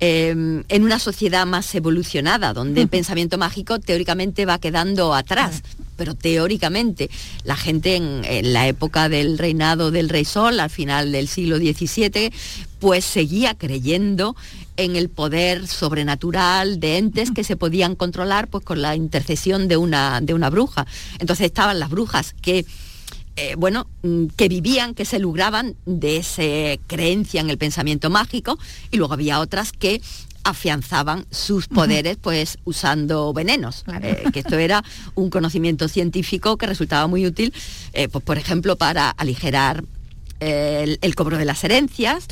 em, en una sociedad más evolucionada, donde el pensamiento mágico teóricamente va quedando atrás. Pero teóricamente, la gente en, la época del reinado del rey Sol, al final del siglo XVII, pues seguía creyendo en el poder sobrenatural de entes que se podían controlar pues con la intercesión de una, de una bruja. Entonces estaban las brujas que eh, bueno, mm, que vivían, que se lugraban de esa creencia en el pensamiento mágico y luego había otras que afianzaban sus poderes pues usando venenos, eh, que esto era un conocimiento científico que resultaba muy útil, eh, pues por ejemplo para aligerar el, el cobro de las herencias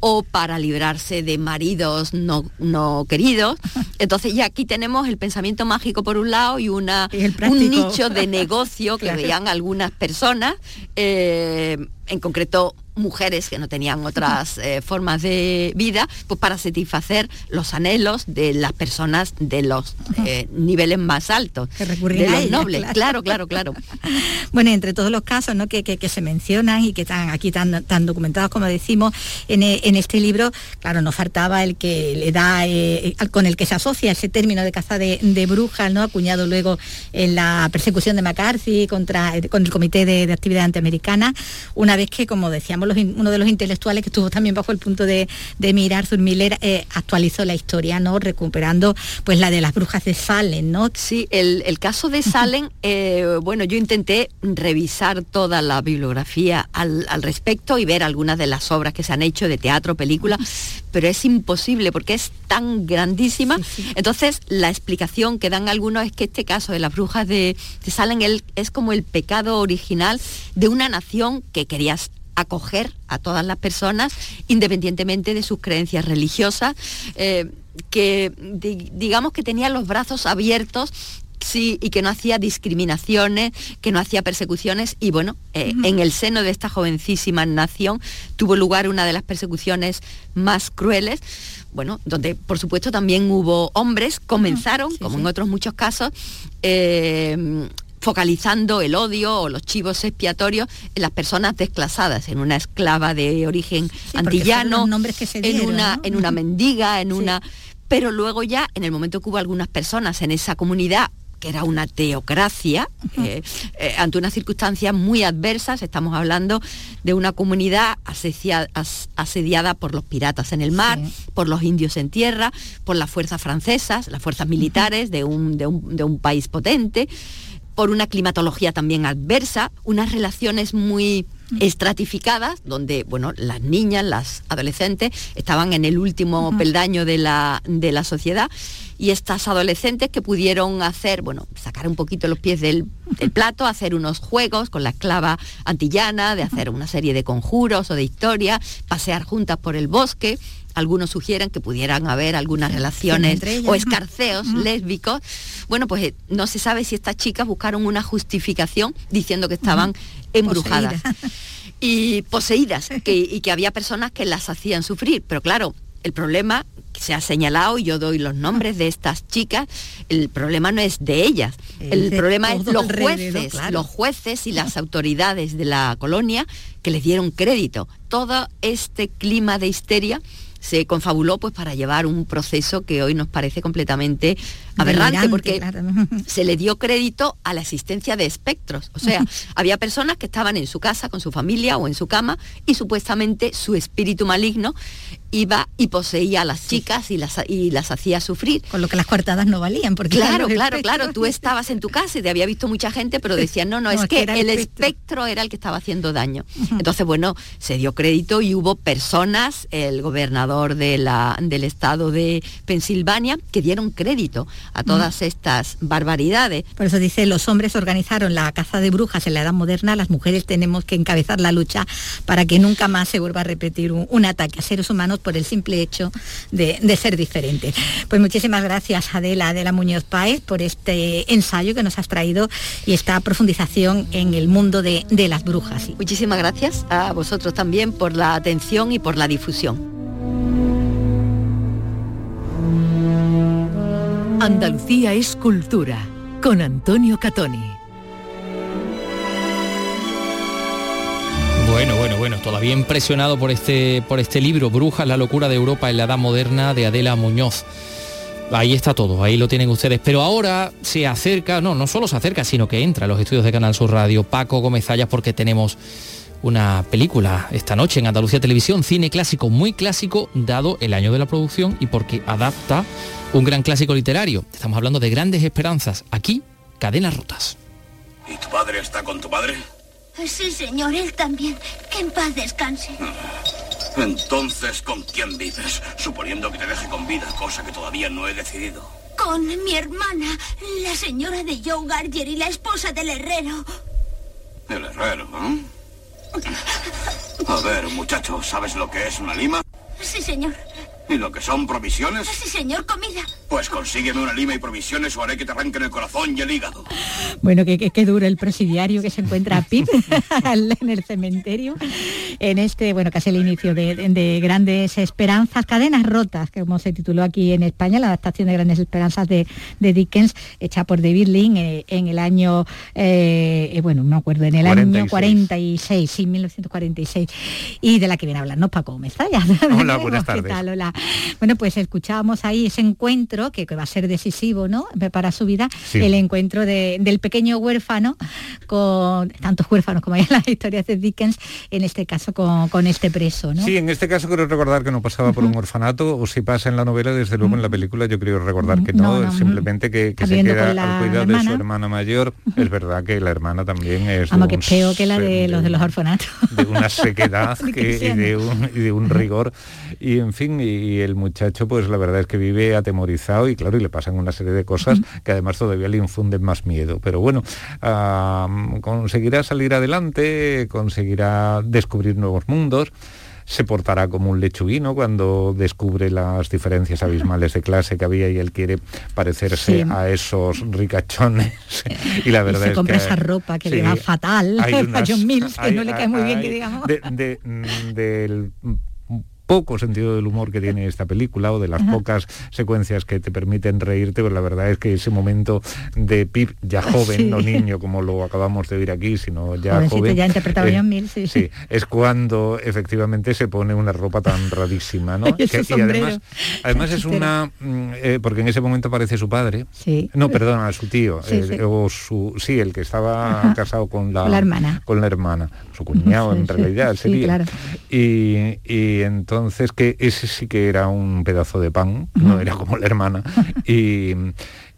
o para librarse de maridos no, no queridos. Entonces ya aquí tenemos el pensamiento mágico por un lado y una, un nicho de negocio que Claro. veían algunas personas, eh, en concreto mujeres que no tenían otras eh, formas de vida, pues para satisfacer los anhelos de las personas de los eh, niveles más altos, recurrían de los ellas, nobles. claro. Claro, claro, claro. Bueno, entre todos los casos ¿no? que, que- que se mencionan y que están aquí tan, tan documentados como decimos en, e- en este libro, claro, nos faltaba el que le da, eh, con el que se asocia ese término de caza de, de brujas, ¿no? acuñado luego en la persecución de McCarthy contra eh, con el Comité de, de Actividad Antiamericana, una vez que, como decíamos, los uno de los intelectuales que estuvo también bajo el punto de, de mirar, Arthur Miller, eh, actualizó la historia, ¿no? recuperando pues la de las brujas de Salem, ¿no? Sí, el, el caso de Salem, eh, bueno, yo intenté revisar toda la bibliografía al, al respecto y ver algunas de las obras que se han hecho de teatro, película, pero es imposible porque es tan grandísima. Entonces, la explicación que dan algunos es que este caso de las brujas de, de Salem él, es como el pecado original de una nación que querías acoger a todas las personas independientemente de sus creencias religiosas, eh, que di- digamos que tenía los brazos abiertos sí, y que no hacía discriminaciones, que no hacía persecuciones y bueno, eh, en el seno de esta jovencísima nación tuvo lugar una de las persecuciones más crueles, bueno, donde por supuesto también hubo hombres, comenzaron, como en otros muchos casos, eh, focalizando el odio o los chivos expiatorios en las personas desclasadas, en una esclava de origen antillano, en una, ¿no? en una Ujú. mendiga, en Sí. una pero luego ya en el momento que hubo algunas personas en esa comunidad que era una teocracia, eh, eh, ante unas circunstancias muy adversas, estamos hablando de una comunidad as- asediada por los piratas en el mar, por los indios en tierra, por las fuerzas francesas, las fuerzas militares de un, de un- de un país potente, por una climatología también adversa, unas relaciones muy estratificadas, donde bueno, las niñas, las adolescentes estaban en el último peldaño de la, de la sociedad y estas adolescentes que pudieron hacer, bueno, sacar un poquito los pies del, del plato, hacer unos juegos con la esclava antillana, de hacer una serie de conjuros o de historias, pasear juntas por el bosque. Algunos sugieren que pudieran haber algunas relaciones o escarceos lésbicos. Bueno, pues eh, no se sabe si estas chicas buscaron una justificación diciendo que estaban embrujadas y poseídas que- y que había personas que las hacían sufrir. Pero claro, el problema que se ha señalado, y yo doy los nombres de estas chicas, el problema no es de ellas, el problema es los jueces, claro. los jueces y las autoridades de la colonia que les dieron crédito. Todo este clima de histeria se confabuló pues para llevar un proceso que hoy nos parece completamente aberrante porque claro. se le dio crédito a la existencia de espectros. O sea, había personas que estaban en su casa con su familia o en su cama y supuestamente su espíritu maligno iba y poseía a las chicas y las, y las hacía sufrir. Con lo que las coartadas no valían, porque Claro, claro, espectros. claro. Tú estabas en tu casa y te había visto mucha gente, pero decían, no, no, No, es que el espectro. espectro era el que estaba haciendo daño. Entonces, bueno, se dio crédito y hubo personas, el gobernador de la, del estado de Pensilvania, que dieron crédito a todas estas barbaridades. Por eso dice, los hombres organizaron la caza de brujas en la edad moderna, las mujeres tenemos que encabezar la lucha para que nunca más se vuelva a repetir un, un ataque a seres humanos por el simple hecho de, de ser diferentes. Pues muchísimas gracias Adela, Adela Muñoz Páez, por este ensayo que nos has traído y esta profundización en el mundo de, de las brujas. Muchísimas gracias a vosotros también por la atención y por la difusión. Andalucía es cultura con Antonio Catoni. Bueno, bueno, bueno, todavía impresionado por este, por este libro, Brujas, la locura de Europa en la Edad Moderna, de Adela Muñoz. Ahí está todo, ahí lo tienen ustedes. Pero ahora se acerca, no, no solo se acerca, sino que entra a los estudios de Canal Sur Radio Paco Gómez Zayas porque tenemos una película esta noche en Andalucía Televisión, cine clásico, muy clásico, dado el año de la producción y porque adapta un gran clásico literario. Estamos hablando de grandes esperanzas. Aquí, cadenas rotas. ¿Y tu padre está con tu madre? Sí, señor, él también. Que en paz descanse. Entonces, ¿con quién vives? Suponiendo que te deje con vida, cosa que todavía no he decidido. Con mi hermana, la señora de Joe Garger y la esposa del herrero. El herrero, ¿eh? A ver, muchacho, ¿sabes lo que es una lima? Sí, señor. ¿Y lo que son provisiones? Sí, señor, comida. Pues consígueme una lima y provisiones o haré que te arranquen el corazón y el hígado. Bueno, que, que, que duro el presidiario que se encuentra a Pip en el cementerio. En este, bueno, casi el inicio de, de Grandes Esperanzas, Cadenas Rotas, que como se tituló aquí en España, la adaptación de Grandes Esperanzas de, de Dickens, hecha por David Lynn eh, en el año, eh, eh, bueno, no me acuerdo, en el 46. año 46, sí, 1946, y de la que viene a hablarnos Paco Mezalla. Hola, buenas ¿Qué tardes. tal? Hola. Bueno, pues escuchábamos ahí ese encuentro que, que va a ser decisivo, ¿no? Para su vida, Sí. el encuentro de- del pequeño huérfano con tantos huérfanos como hay en las historias de Dickens, en este caso con, con este preso, ¿no? Sí, en este caso quiero recordar que no pasaba por un orfanato, o si pasa en la novela, desde luego en la película yo creo recordar que no, No, no, simplemente que, que se queda al cuidado de su hermana. mayor. Es verdad que la hermana también es Vamos, que es peor que la de los de los orfanatos. de una sequedad que- y, de un, y de un rigor y en fin y el muchacho pues la verdad es que vive atemorizado y claro y le pasan una serie de cosas que además todavía le infunden más miedo pero bueno conseguirá salir adelante conseguirá descubrir nuevos mundos se portará como un lechuguino cuando descubre las diferencias abismales de clase que había y él quiere parecerse Sí. a esos ricachones y la Y verdad se es compra que esa ropa que le va fatal hay a unas- John Mills, que hay- no le cae muy bien, que hay- digamos. de- de- del poco sentido del humor que tiene esta película o de las Ajá. pocas secuencias que te permiten reírte, pues la verdad es que ese momento de Pip ya joven, Sí. no niño como lo acabamos de oír aquí, sino ya Jovencito, joven. ya interpretaba eh, John sí. sí, es cuando efectivamente se pone una ropa tan rarísima, ¿no? Y Que- además, además es una mm, eh, porque en ese momento aparece su padre. Sí. No, perdona, su tío, Sí, eh, o su sí, el que estaba Ajá. casado con la, hermana. con la hermana, su cuñado en realidad sería. claro. Y, y entonces que ese sí que era un pedazo de pan, no era como la hermana. Y,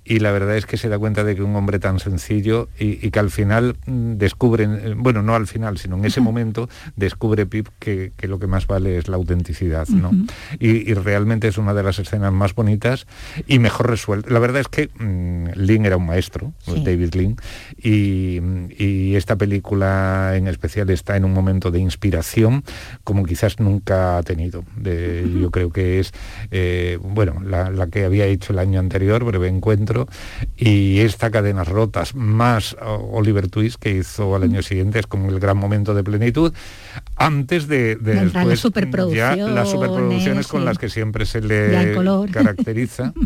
y la verdad es que se da cuenta de que un hombre tan sencillo y, y que al final descubren, bueno, no al final, sino en ese momento descubre Pip que, que lo que más vale es la autenticidad, ¿no? Y, y realmente es una de las escenas más bonitas y mejor resuelta. La verdad es que mm, Lynn era un maestro, Sí. David Lynn, y, y esta película en especial está en un momento de inspiración como quizás nunca ha tenido. De- Yo creo que es, eh, bueno, la, la que había hecho el año anterior, Breve Encuentro, y esta Cadenas Rotas, más o- Oliver Twist, que hizo al año siguiente, es como el gran momento de plenitud, antes de, de De entrar las después ya las superproducciones, superproducciones con sí. las que siempre se le caracteriza.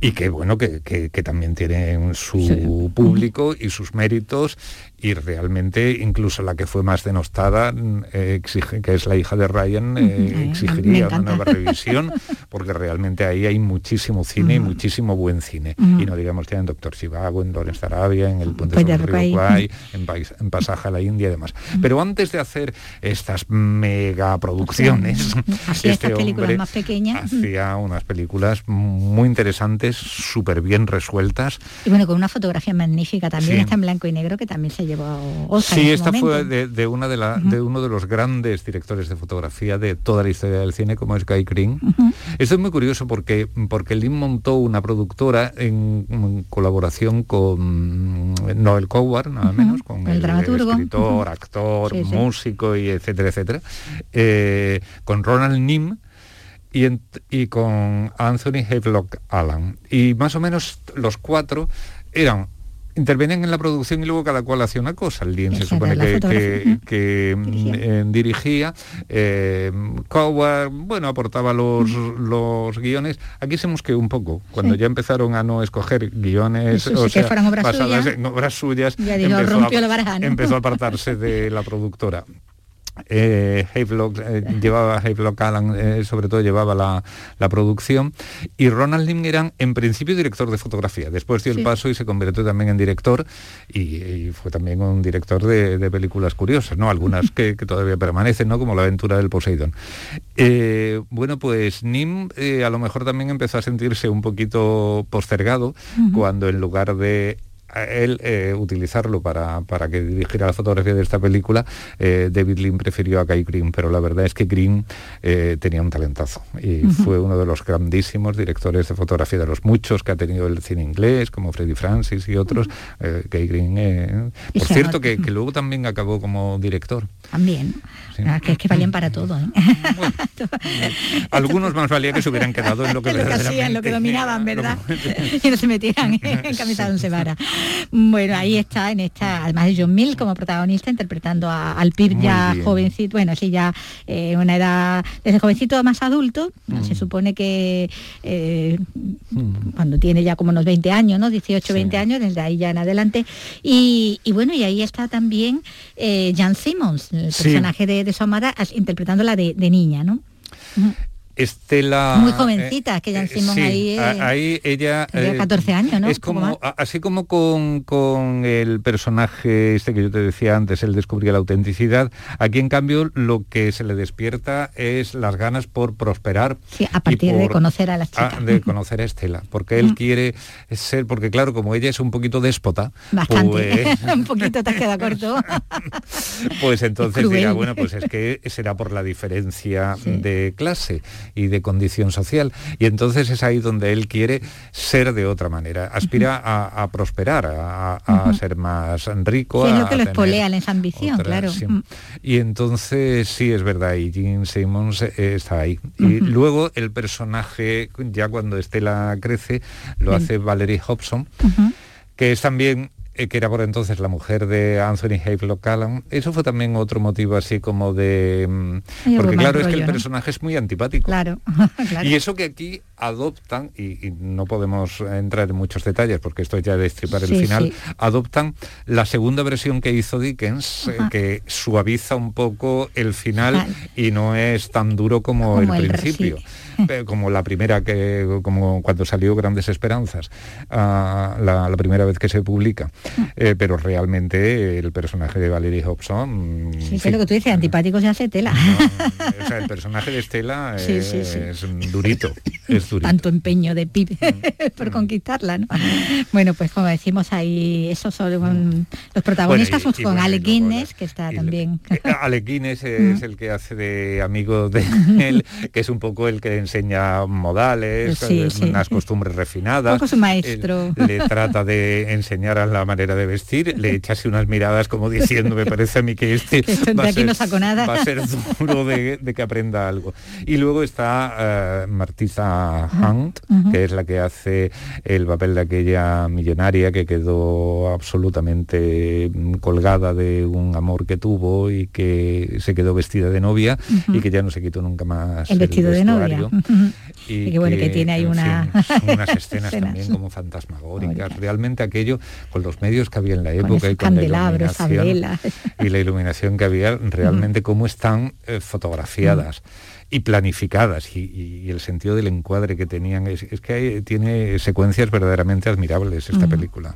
y que bueno que, que- que también tienen su público y sus méritos y realmente incluso la que fue más denostada mm, eh, exige que es la hija de Ryan eh. Me exigiría una nueva revisión porque realmente ahí hay muchísimo cine y muchísimo buen cine y no digamos ya en Doctor Chivago en Lawrence Arabia en El Puente Puente sobre el río en, Pais- en Pasaje a la India y demás pero antes de hacer estas megaproducciones Así este películas más pequeñas. hacía unas películas muy interesantes, súper bien resueltas. Y bueno, con una fotografía magnífica también, Sí. está en blanco y negro, que también se llevó Oscar Sí, esta fue de, de una de, la, de uno de los grandes directores de fotografía de toda la historia del cine, como es Guy Green. Esto es muy curioso porque, porque Lynn montó una productora en, en colaboración con Noel Coward, nada menos, con El el, dramaturgo. escritor, actor, Sí, sí. músico y etcétera, etcétera, eh, con Ronald Nim y, en- y con Anthony Havelock Allen. Y más o menos los cuatro eran intervenían en la producción y luego cada cual hacía una cosa. El Lin se supone que, que- que, mm, eh, dirigía, eh, Coward, bueno, aportaba los, los guiones. Aquí se mosqueó un poco, cuando Sí. ya empezaron a no escoger guiones Eso sí, que fueran obras basadas suyas. en obras suyas, Ya digo, empezó a- rompió la baraja, ¿no? empezó a apartarse de la productora. Eh, eh, llevaba Allen, eh, sobre todo llevaba la, la producción. Y Ronald Lim eran en principio director de fotografía. Después dio el paso y se convirtió también en director y, y fue también un director de, de películas curiosas no algunas que, que todavía permanecen no como la aventura del Poseidón. Eh, bueno pues Nim a lo mejor también empezó a sentirse un poquito postergado cuando en lugar de a él eh, utilizarlo para, para que dirigiera la fotografía de esta película, eh, David Lean prefirió a Guy Green, pero la verdad es que Green eh, tenía un talentazo y fue uno de los grandísimos directores de fotografía de los muchos que ha tenido el cine inglés, como Freddie Francis y otros. Eh, Guy Green, Y por cierto, que luego también acabó como director. También. Ah, que es que valían para todo. ¿eh? Algunos más valía que se hubieran quedado en lo que, lo que hacían, lo que dominaban, ¿verdad? y no se metieran en camisa de once varas. Bueno, ahí está, en esta, además de John Mill como protagonista, interpretando a, al Pip ya jovencito, bueno, sí, ya eh, una edad, desde jovencito a más adulto, se supone que eh, cuando tiene ya como unos 20 años, ¿no? 18, 20 años, desde ahí ya en adelante. Y, y bueno, y ahí está también eh, Jan Simmons, el personaje de, de as- interpretándola de, de niña, ¿no? Estela Muy jovencita, que Jan Simmons sí, ahí, eh, ahí ella tendría eh, 14 años, ¿no? Es como así como con, con el personaje este que yo te decía antes, él descubría la autenticidad. Aquí en cambio lo que se le despierta es las ganas por prosperar. Sí, a partir de conocer a las ah, chicas. de conocer a Estela, porque él quiere ser, porque claro, como ella es un poquito déspota, Bastante. pues, un poquito te has quedado corto. pues entonces dirá, bueno, pues es que será por la diferencia de clase y de condición social. Y entonces es ahí donde él quiere ser de otra manera. Aspira a, a prosperar, a, ser más rico. Sí, es lo que lo tener espolea en esa ambición, otra- claro. sí. Mm. Y entonces sí, es verdad, y Gene Simmons eh, está ahí. Y luego el personaje, ya cuando Estela crece, lo hace Valerie Hobson, que es también que era por entonces la mujer de Anthony Havelock Callan. Eso fue también otro motivo así como de... mm, porque claro, es que el ¿no? personaje es muy antipático. Claro, claro. Y eso que aquí adoptan, y, y no podemos entrar en muchos detalles porque esto ya de destripar el final, sí. adoptan la segunda versión que hizo Dickens, eh, Ajá. que suaviza un poco el final y no es tan duro como, Como el el principio. Eh, como la primera que como cuando salió Grandes Esperanzas ah, la, la primera vez que se publica Eh, pero realmente el personaje de Valerie Hobson mm, Sí, sí, es lo que tú dices, antipáticos ya hace tela. o sea, el personaje de Estela Sí, es, sí, sí. es durito es durito Tanto empeño de Pip Mm. por conquistarla, ¿no? Bueno, pues como decimos ahí, esos son los protagonistas Bueno, y- junto y con bueno, luego Guinness, que está también. Eh, Alec Guinness es el que hace de amigo de él, que es un poco el que enseña modales, Sí, eh, sí. unas costumbres refinadas. Un poco su maestro. Él le trata de enseñar a la manera de vestir, le echa así unas miradas como diciendo, me parece a mí que este de va, a aquí ser, no saco nada". va a ser duro de, de que aprenda algo. Y luego está eh, Martisa Hunt, que es la que hace el papel de aquella millonaria que quedó absolutamente mm, colgada de un amor que tuvo y que se quedó vestida de novia y que ya no se quitó nunca más El vestido de novia. Vestuario. Y que bueno, que tiene ahí una- fin, unas escenas también como fantasmagóricas. Realmente aquello, con los medios que había en la época y con la candelabros, iluminación y la iluminación que había, realmente cómo están eh, fotografiadas. Y planificadas y, el sentido del encuadre que tenían es, es que hay- tiene secuencias verdaderamente admirables esta película.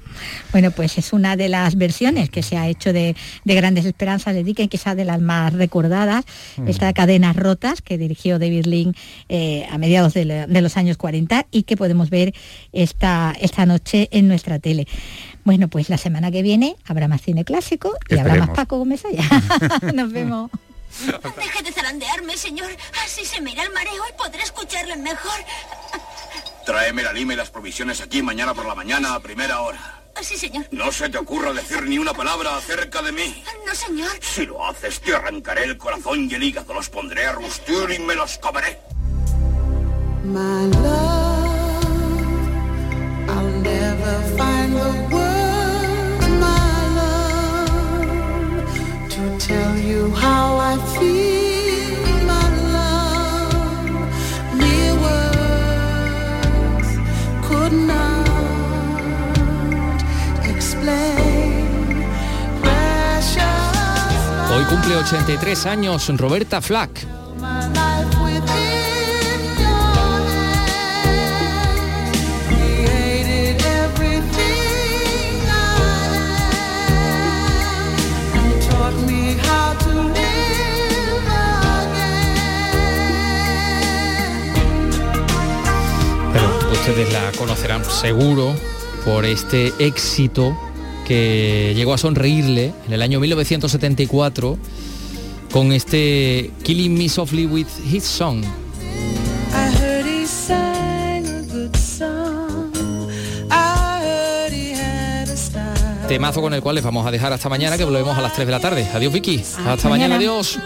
Bueno, pues es una de las versiones que se ha hecho de, de Grandes Esperanzas de Dickens, quizás de las más recordadas, esta Cadenas Rotas que dirigió David Lynn eh, a mediados de, la- de los años 40 y que podemos ver esta, esta noche en nuestra tele. Bueno, pues la semana que viene habrá más cine clásico y habrá más Esperemos. Paco Gómez allá. Nos vemos. Deje de zarandearme, señor. Así se me irá el mareo y podré escucharle mejor. Tráeme la lima y las provisiones aquí mañana por la mañana a primera hora. Sí, señor. No se te ocurra decir ni una palabra acerca de mí. No, señor. Si lo haces, te arrancaré el corazón y el hígado, los pondré a rustir y me los comeré. My love, I'll never find the words, tell you how I feel, my love. Mere words could not explain. Precious Hoy cumple 83 años Roberta Flack. Ustedes la conocerán seguro por este éxito que llegó a sonreírle en el año 1974 con este Killing Me Softly with His Song. Temazo con el cual les vamos a dejar hasta mañana, que volvemos a las 3 de la tarde. Adiós, Vicky. Hasta, mañana. Adiós.